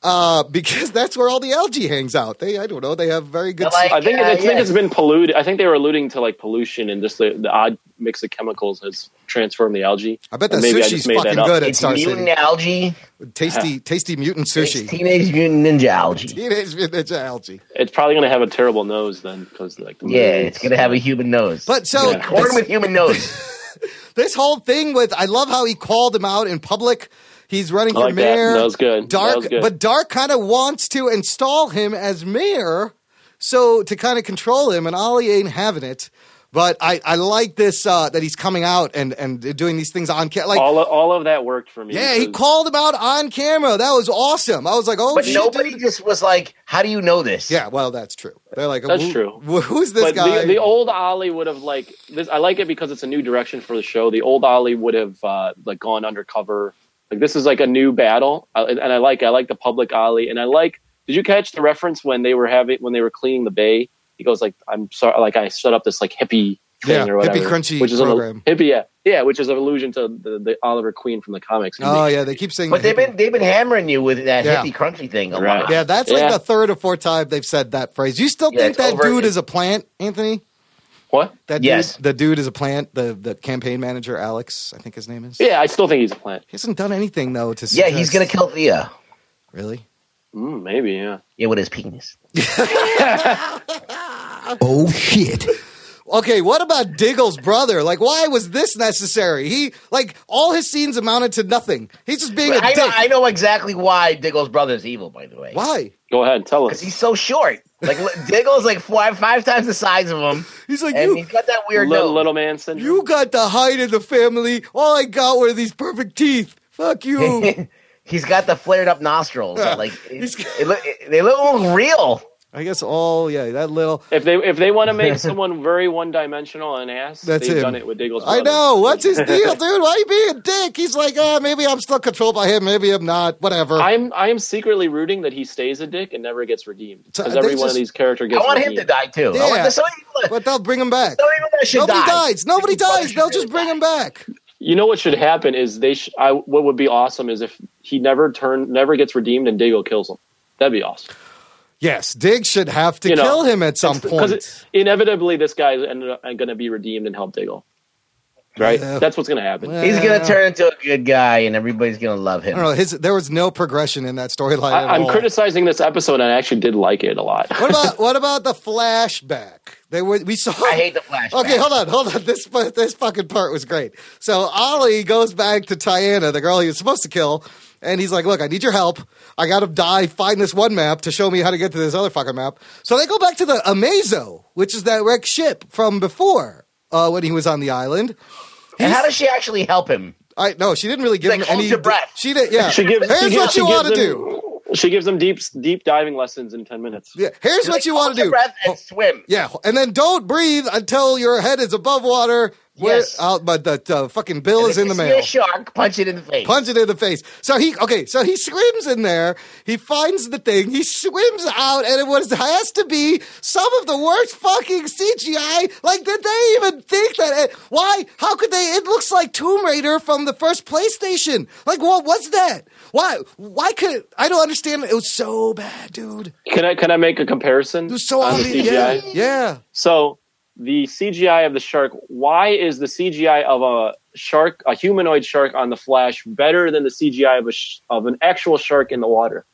Uh, because that's where all the algae hangs out. They I don't know. They have very good. Like- I think Yeah, I think yeah. it's been polluted. I think they were alluding to like pollution and just the, the odd mix of chemicals has transformed the algae. I bet that And maybe I sushi's just made fucking up. good at It's Star mutant City. algae. Tasty, tasty mutant It's sushi. Teenage Mutant Ninja algae. Teenage Mutant Ninja algae. It's probably going to have a terrible nose then because like the Yeah, it's gonna have a human nose. But so Yeah. corn with human nose. this whole thing with I love how he called him out in public. He's running for like mayor. That was good. That Darhk, was good. but Darhk kind of wants to install him as mayor, so to kind of control him, and Ollie ain't having it. But I, I like this uh, that he's coming out and and doing these things on camera. Like, all of, all of that worked for me. yeah, he called him out on camera. That was awesome. I was like, oh But shit, nobody dude. just was like, "How do you know this?" Yeah, well, that's true. They're like, That's "Who- true. who's this but guy? The, the old Ollie would have like this. I like it because it's a new direction for the show. The old Ollie would have uh, like gone undercover. Like this is like a new battle, I, and I like I like the public Ollie, and I like. Did you catch the reference when they were having when they were cleaning the bay? He goes like, "I'm sorry, like I set up this like hippie thing Yeah, or whatever, hippie crunchy which is program. a hippie, yeah, yeah, which is an allusion to the, the Oliver Queen from the comics. oh yeah, they keep saying. But the they've hippie- been they've been hammering you with that Yeah. hippie crunchy thing a Right. lot. Yeah, that's like Yeah. the third or fourth time they've said that phrase. You still think it's that over- dude is a plant, Anthony? What? That Yes. dude, the dude is a plant. The the campaign manager, Alex, I think his name is. Yeah, I still think he's a plant. He hasn't done anything though to. Yeah, he's gonna kill Thea. Really? Mm, maybe, yeah. Yeah, with his penis. Oh shit. Okay, what about Diggle's brother? Like, why was this necessary? He like all his scenes amounted to nothing. He's just being a I dick. know, I know exactly why Diggle's brother is evil. By the way, why? Go ahead, and tell us. Because he's so short. Like Diggle's like five five times the size of him, He's like and you. he's got that weird Little, nose. little man syndrome. You got the height of the family. All I got were these perfect teeth. Fuck you. he's got the flared up nostrils. Yeah. Like He's- it, it, look- it- they look real. I guess all yeah, that little. If they if they want to make someone very one dimensional and ass, That's they've him. done it with Diggle's. I know. What's his deal, dude? Why are you being a dick? He's like, ah, maybe I'm still controlled by him. Maybe I'm not. Whatever. I'm I am secretly rooting that he stays a dick and never gets redeemed So, because they every one of these characters I gets. want him to die too. I Yeah. want somebody, but they'll bring him back. somebody that should Nobody die. dies. Nobody dies. They'll just bring die. him back. You know what should happen is they. Sh- I what would be awesome is if he never turn never gets redeemed and Diggle kills him. That'd be awesome. Yes, Diggs should have to You know, kill him at some It's- 'cause point. it- inevitably, this guy is uh, going to be redeemed and help Diggle. Right. Yeah. That's what's going to happen. Well, He's gonna turn into a good guy, and everybody's gonna love I him. don't know. His there was no progression in that storyline. I, I'm all. criticizing this episode, and I actually did like it a lot. What about what about the flashback? They were we saw. I hate the flashback. Okay, hold on, hold on. This this fucking part was great. So Ollie goes back to Taiana, the girl he was supposed to kill, and he's like, "Look, I need your help. I got to die. Find this one map to show me how to get to this other fucking map." So they go back to the Amazo, which is that wrecked ship from before uh, when he was on the island. And how does she actually help him? I no, she didn't really give Like, him hold any. your breath. She did. Yeah. She gives. Here's she gives, what she you want to them- do. She gives them deep deep diving lessons in ten minutes. Yeah. Here's She's what like, you want to do. Breath and oh, swim. Yeah, and then don't breathe until your head is above water Where, Yes. uh, but the uh, fucking bill is in the you see mail. A shark, punch it in the face. punch it in the face. So he okay, so he swims in there, he finds the thing, he swims out, and it was has to be some of the worst fucking CGI. Like, did they even think that it why? How could they it looks like Tomb Raider from the first PlayStation. Like what was that? Why why could I don't understand it was so bad, dude. Can I can I make a comparison? It was so on the obvious. Yeah. CGI? Yeah. So the CGI of the shark. Why is the CGI of a shark, a humanoid shark on the Flash, better than the CGI of a sh- of an actual shark in the water?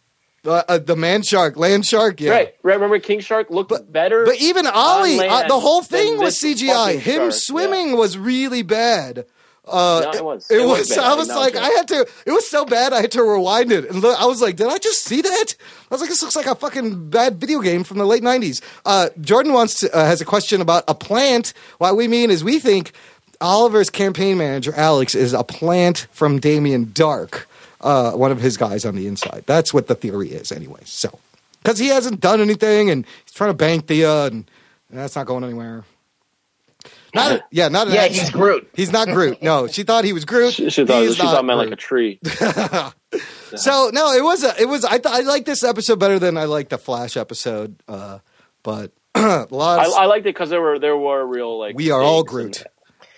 Uh, uh, the man shark, land shark, yeah. Right. Right. Remember King Shark looked better. But even Ollie, uh, the whole thing was CGI. Him shark, swimming was really bad. Uh, No, it was. It, It was. I was No, like. I had to. It was so bad. I had to rewind it and look. I was like, did I just see that? I was like, this looks like a fucking bad video game from the late '90s. Uh, Jordan wants to, uh, has a question about a plant. What we mean is, we think Oliver's campaign manager Alex is a plant from Damien Darhk, uh, one of his guys on the inside. That's what the theory is, anyway. So, because he hasn't done anything and he's trying to bank Thea, and that's not going anywhere. Not, yeah, not an yeah, action- he's Groot. He's not Groot. No, she thought he was Groot. she, she thought He's she thought I meant like a tree. So no, it was a, it was. I th- I like this episode better than I like the Flash episode. Uh, but a lot. I, Of, I liked it because there were there were real like we are all stakes Groot.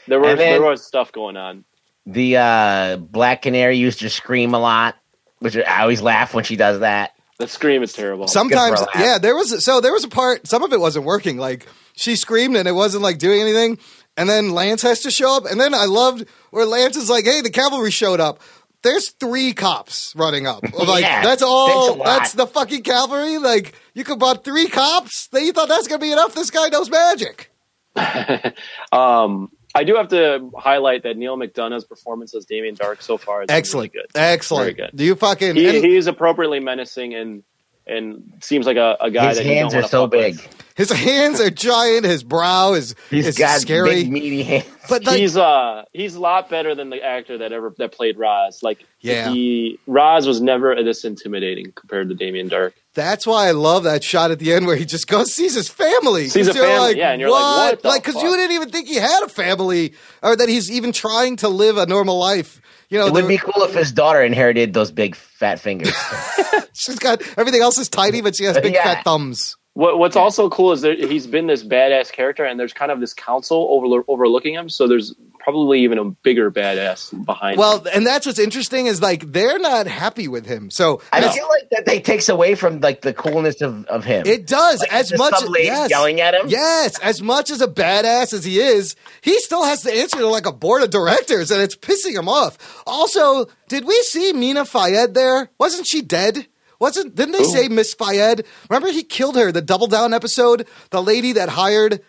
There was then- there was stuff going on. The uh, Black Canary used to scream a lot, which I always laugh when she does that. The scream is terrible. Sometimes, Good for a laugh. yeah, there was so there was a part. Some of it wasn't working. Like she screamed and it wasn't like doing anything. And then Lance has to show up. And then I loved where Lance is like, "Hey, the cavalry showed up." There's three cops running up. Like Yeah, that's all. That's the fucking cavalry. Like you could bought three cops. Then you thought that's gonna be enough. This guy knows magic. um, I do have to highlight that Neal McDonough's performance as Damien Darhk so far is Excellent, really good. excellent. Very good. Do you fucking? He, and- he is appropriately menacing and and seems like a, a guy His that you hands don't are so fuck with. big. His hands are giant. His brow is He's is got scary. big meaty hands. but like, he's uh he's a lot better than the actor that ever that played Ra's. Like Yeah. he Ra's was never this intimidating compared to Damien Darhk. that's why I love that shot at the end where he just goes sees his family. Sees 'Cause a family, like, yeah, and you're like, what Like, because you didn't even think he had a family, or that he's even trying to live a normal life. You know, It would there- be cool if his daughter inherited those big fat fingers. she's got everything else is tiny, but she has big Yeah. fat thumbs. What, what's also cool is that he's been this badass character, and there's kind of this council over, overlooking him. So there's probably even a bigger badass behind. him. Well, and that's what's interesting is like they're not happy with him. So I as- feel like that they takes away from like the coolness of, of him. it does Like, as much. some lady yes. yelling at him. Yes, as much as a badass as he is, he still has to answer to like a board of directors, and it's pissing him off. Also, did we see Mina Fayad there? Wasn't she dead? Wasn't didn't they say Miss Fayed? Remember he killed her the Double Down episode, the lady that hired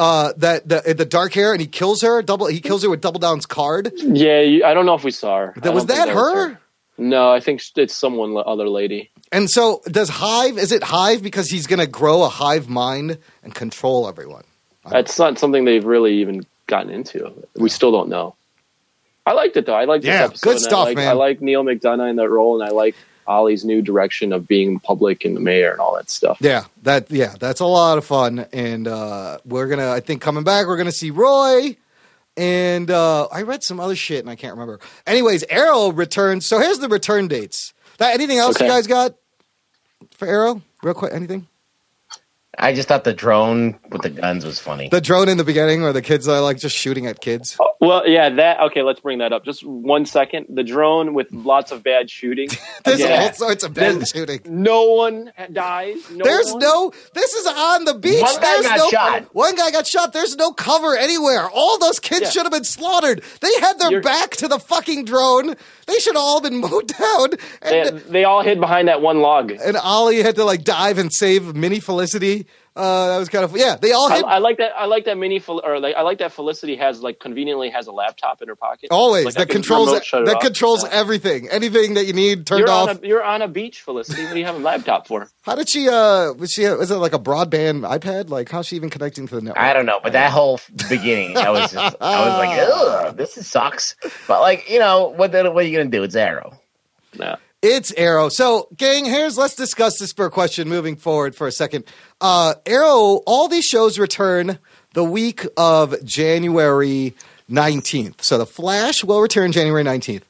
uh that the the dark hair and he kills her double he kills her with Double Down's card. yeah, you, I don't know if we saw her. That was think that was her? No, I think it's someone other lady. And so does Hive is it Hive because he's going to grow a hive mind and control everyone? That's not something they've really even gotten into. We still don't know. I liked it though. I liked Yeah, this episode. good stuff, I like, man. I like Neal McDonough in that role, and I like Ollie's new direction of being public and the mayor and all that stuff. Yeah, that yeah, that's a lot of fun, and uh, we're gonna. I think coming back, we're gonna see Roy, and uh, I read some other shit, and I can't remember. Anyways, Arrow returns. So here's the return dates. That anything else Okay. you guys got for Arrow? Real quick, anything? I just thought the drone with the guns was funny. The drone in the beginning, where the kids are like just shooting at kids. Well, yeah, that okay. Let's bring that up. Just one second. The drone with lots of bad shooting. There's Again, all sorts of bad There's- shooting. No one dies. No There's one. no. This is on the beach. One guy There's got no, shot. One guy got shot. There's no cover anywhere. All those kids Yeah. should have been slaughtered. They had their You're- back to the fucking drone. They should have all been mowed down. They, And, they all hid behind that one log. and Ollie had to like dive and save Mini Felicity. Uh, that was kind of yeah. They all I, hit I like that. I like that mini. Fel- Or like, I like that Felicity has like conveniently has a laptop in her pocket. always Like, I that controls remote shut it that controls Yeah. everything. Anything that you need turned You're off. on a you're on a beach, Felicity. What do you have a laptop for? How did she? Uh, was she? Was it like a broadband iPad? Like how's she even connecting to the network? I don't know, but that whole beginning, I was just, I was like, ugh, this is sucks. But like, you know, what the, what are you gonna do? It's Arrow. No. It's Arrow. So, gang, here's let's discuss this for a question moving forward for a second. Uh, Arrow, all these shows return the week of January 19th. So the Flash will return January 19th.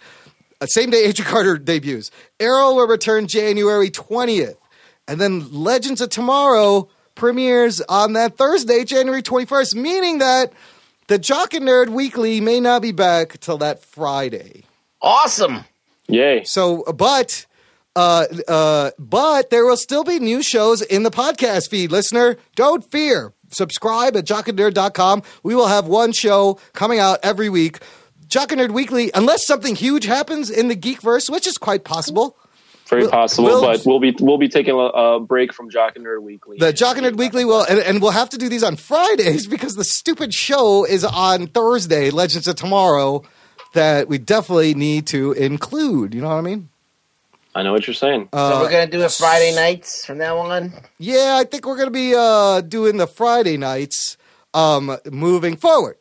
Uh, same day Agent Carter debuts. Arrow will return January 20th. And then Legends of Tomorrow premieres on that Thursday, January 21st, meaning that the Jock and Nerd Weekly may not be back till that Friday. Awesome. Yay. So, but, uh, uh, but there will still be new shows in the podcast feed. Listener, don't fear. Subscribe at jockandnerd.com. We will have one show coming out every week. Jock and Nerd Weekly, unless something huge happens in the Geekverse, which is quite possible. Very We'll- possible, we'll- but we'll be we'll be taking a, a break from Jock and Nerd Weekly. The Jock and Nerd Weekly will, and, and we'll have to do these on Fridays because the stupid show is on Thursday, Legends of Tomorrow, that we definitely need to include. You know what I mean? I know what you're saying. Uh, so we're gonna do it Friday nights from now on. Yeah, I think we're going to be uh, doing the Friday nights um, moving forward.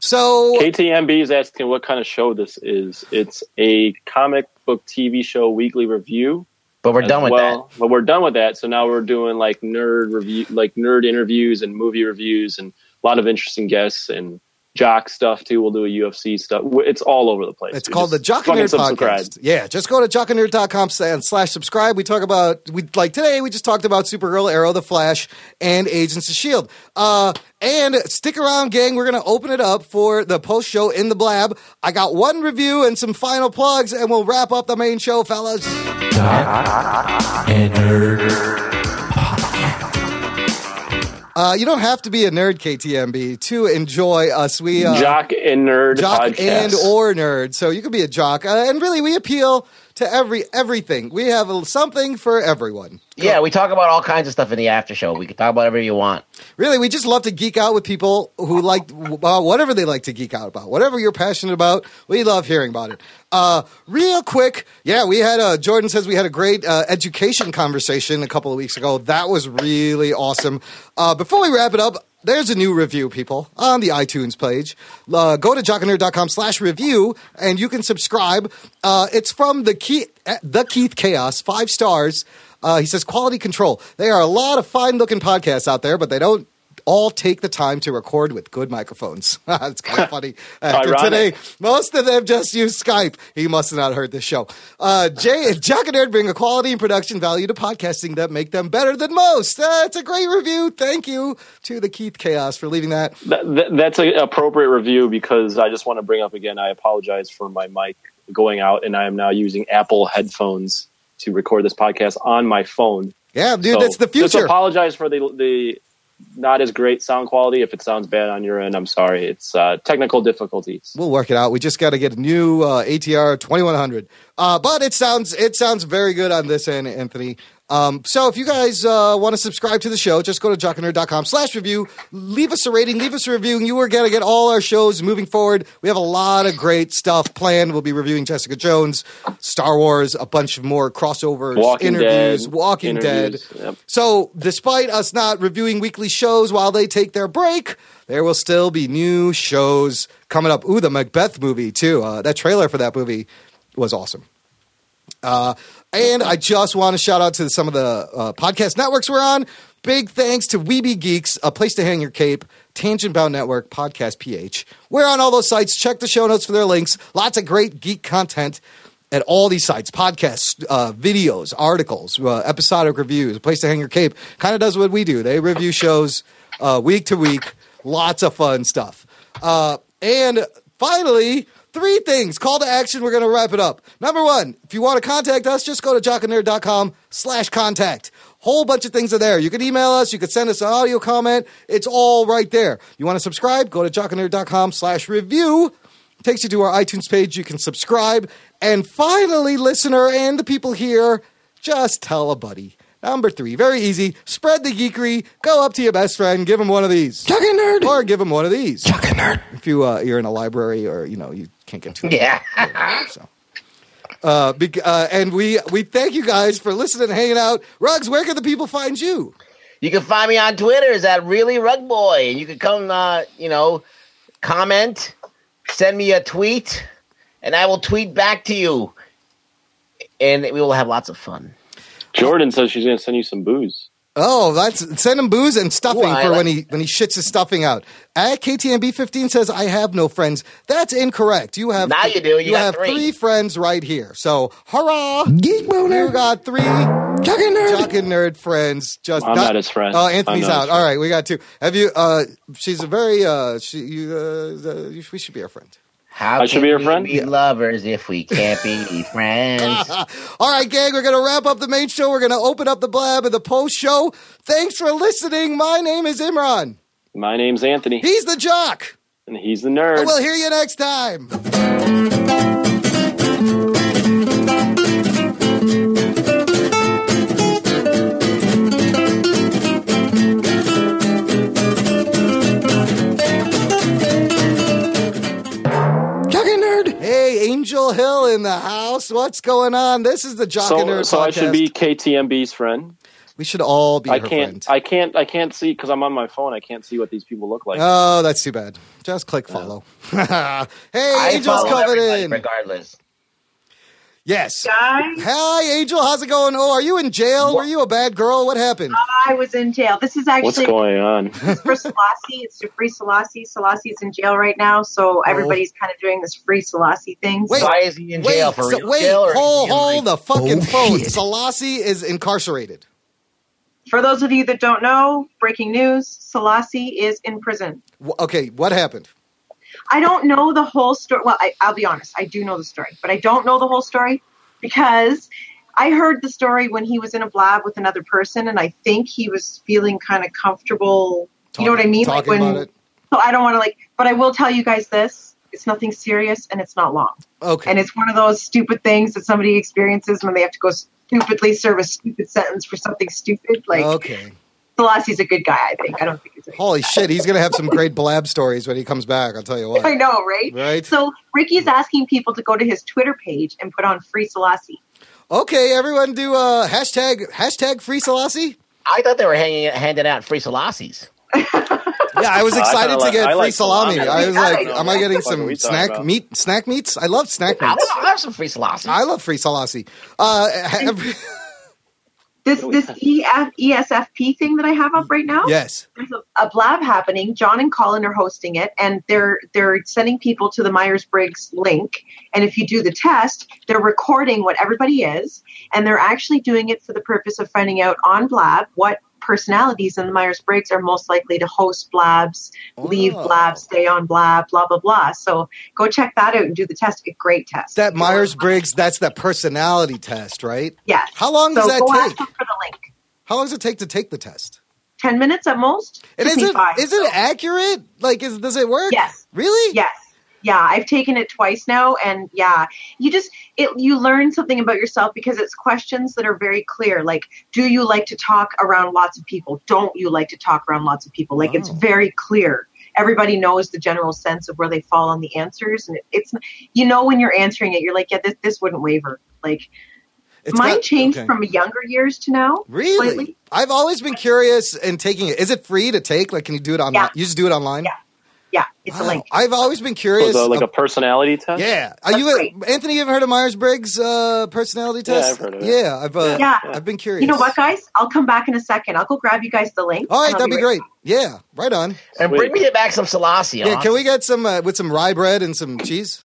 So, KTMB is asking what kind of show this is. It's a comic book TV show weekly review. But we're done with well. But we're done with that. So now we're doing like nerd review, like nerd interviews and movie reviews, and a lot of interesting guests and jock stuff too. We'll do a UFC stuff. It's all over the place. it's We called the just Jock and Nerd. Podcast. Yeah, just go to jockandnerd.com and slash subscribe. We talk about, we like today, we just talked about Supergirl, Arrow, The Flash, and Agents of S.H.I.E.L.D. Uh, and stick around, gang. We're going to open it up for the post show in the blab. I got one review and some final plugs, and we'll wrap up the main show, fellas. Jock and Nerd. Uh, you don't have to be a nerd, KTMB, to enjoy us. We uh, Jock and nerd jock podcast. and or nerd. So you could be a jock, uh, and really, we appeal to every everything. We have a- something for everyone. that. Yeah, we talk about all kinds of stuff in the after show. We can talk about whatever you want. Really, we just love to geek out with people who like uh, whatever they like to geek out about, whatever you're passionate about. We love hearing about it. Uh, real quick, yeah, we had a Jordan says we had a great uh, education conversation a couple of weeks ago. That was really awesome. Uh, before we wrap it up. There's a new review, people, on the iTunes page. Uh, go to jockandnerd.com slash review, and you can subscribe. Uh, it's from the Keith, uh, the Keith Chaos, five stars. Uh, he says, quality control. They are a lot of fine looking podcasts out there, but they don't all take the time to record with good microphones. it's kind of funny. After Ironic. today, most of them just use Skype. He must have not heard this show. Uh, Jay, Jock and Nerd bring a quality and production value to podcasting that make them better than most. Uh, a great review. Thank you to the Keith Chaos for leaving that. That, that, that's an appropriate review because I just want to bring up again. I apologize for my mic going out, and I am now using Apple headphones to record this podcast on my phone. Yeah, dude, So that's the future. Just apologize for the the not as great sound quality. If it sounds bad on your end, I'm sorry. It's uh, technical difficulties. We'll work it out. We just got to get a new uh, ATR 2100. Uh, but it sounds it sounds very good on this end, Anthony. Um, so if you guys uh, want to subscribe to the show, just go to jockandnerd.com slash review. Leave us a rating, leave us a review, and you are going to get all our shows moving forward. We have a lot of great stuff planned. We'll be reviewing Jessica Jones, Star Wars, a bunch of more crossovers, Walking interviews, Dead, Walking interviews, Dead. yep. So, despite us not reviewing weekly shows while they take their break, there will still be new shows coming up. Ooh, the Macbeth movie, too. Uh, that trailer for that movie was awesome. Uh, and I just want to shout out to some of the uh, podcast networks we're on. Big thanks to Weeby Geeks, a place to hang your cape, Tangent Bound Network, Podcast PH. We're on all those sites. Check the show notes for their links. Lots of great geek content at all these sites podcasts, uh, videos, articles, uh, episodic reviews, a place to hang your cape. Kind of does what we do. They review shows uh, week to week. Lots of fun stuff. Uh, and finally, three things. Call to action. We're going to wrap it up. Number one, if you want to contact us, just go to jockandnerd.com slash contact. Whole bunch of things are there. You can email us. You can send us an audio comment. It's all right there. You want to subscribe? Go to jockandnerd.com slash review. Takes you to our iTunes page. You can subscribe. And finally, listener and the people here, just tell a buddy. Number three, very easy. Spread the geekery. Go up to your best friend, give him one of these. Jock and Nerd. Or give him one of these. Jock and Nerd. If you uh, you're in a library or you know you can't get to it. Yeah. So. Uh, bec- uh, and we we thank you guys for listening and hanging out. Rugs, where can the people find you? You can find me on Twitter is at really rug boy, and you can come, uh, you know, comment, send me a tweet, and I will tweet back to you, and we will have lots of fun. Jordan says she's going to send you some booze. Oh, that's send him booze and stuffing Ooh, for like- when he when he shits his stuffing out. At KTMB fifteen says I have no friends. That's incorrect. You have Now you do. You got have three. friends right here. So hurrah! Geek boner. You got three Chucking nerd. jock and nerd friends. Just I'm not his friend. Oh, I'm Anthony's out. All right, we got two. Have you? uh She's a very. uh She. You. Uh, uh, you- we should be our friend. How I should can be your we friend? Be lovers if we can't be friends. All right, gang, we're going to wrap up the main show. We're going to open up the blab of the post show. Thanks for listening. My name is Imran. My name's Anthony, He's the jock. and he's the nerd. And we'll hear you next time. In the house. What's going on? This is the Jock and so, Nerd so podcast. I should be KTMB's friend. we should all be I her can't. friend. I can't. I can't see because I'm on my phone. I can't see what these people look like. oh, that's too bad. Just click oh. follow. hey, I Angel's follow coming in. regardless. Yes. Guys, Hi, Angel. How's it going? Oh, are you in jail? Were you a bad girl? What happened? I was in jail. This is actually What's going on? for Selassie. It's to free Selassie. Selassie's in jail right now, so oh. everybody's kind of doing this free Selassie thing. Wait. So Why is he in Wait, jail for so- real wait, jail or hold, is hold like- the fucking Oh, phone. shit. Selassie is incarcerated. for those of you that don't know, breaking news: Selassie is in prison. W- Okay, what happened? I don't know the whole story. Well, I, I'll be honest, I do know the story, but I don't know the whole story because I heard the story when he was in a blab with another person, and I think he was feeling kind of comfortable. you know what I mean? Like Talking when about it. So I don't want to like, but I will tell you guys this: it's nothing serious and it's not long. Okay. And it's one of those stupid things that somebody experiences when they have to go stupidly serve a stupid sentence for something stupid. Like okay. Selassie's a good guy, I think. I don't think he's. A- Holy shit, he's gonna have some great blab stories when he comes back. I'll tell you what. I know, right? Right. So Ricky's asking people to go to his Twitter page and put on free Selassie. Okay, everyone, do uh, hashtag hashtag free Selassie. I thought they were hanging, handing out free Selassies. Yeah, I was excited kinda to get I free like salami. salami. I was I like, like am I getting What the fuck are some snack about? meat? Snack meats? I love snack I meats. I have some free Selassies. I love free Selassie. Uh, every- This What do we this EF, ESFP thing that I have up right now. yes. there's a, a blab happening. John and Colin are hosting it, and they're they're sending people to the Myers Briggs link. And if you do the test, they're recording what everybody is, and they're actually doing it for the purpose of finding out on Blab what personalities in the Myers Briggs are most likely to host Blabs, leave Oh. Blab, stay on Blab, blah blah blah. So go check that out and do the test. A great test. That Myers Briggs, that's that personality test, right? Yes. How long so does that take? for the link. How long does it take to take the test? Ten minutes at most. And is it five, is so- it accurate? Like, is does it work? Yes. Really? Yes. Yeah, I've taken it twice now and yeah, you just it you learn something about yourself because it's questions that are very clear like do you like to talk around lots of people? Don't you like to talk around lots of people? Like it's Oh. very clear. Everybody knows the general sense of where they fall on the answers and it, it's you know when you're answering it you're like yeah this this wouldn't waver. Like It's mine got- changed okay. from younger years to now. Really? slightly. I've always been curious in taking it. Is it free to take? Like, can you do it online? Yeah. You just do it online? Yeah. Yeah, it's a link. I've always been So curious. the, like a ab- personality test. yeah. Are That's you, great. Anthony? You ever heard of Myers Briggs uh, personality Yeah, test? I've heard of it. Yeah, I've uh, Yeah. I've been curious. You know what guys? I'll come back in a second. I'll go grab you guys the link. All right, that'd be right great. Yeah, right on. and bring me back some Selassie. Yeah, huh? can we get some uh, with some rye bread and some cheese?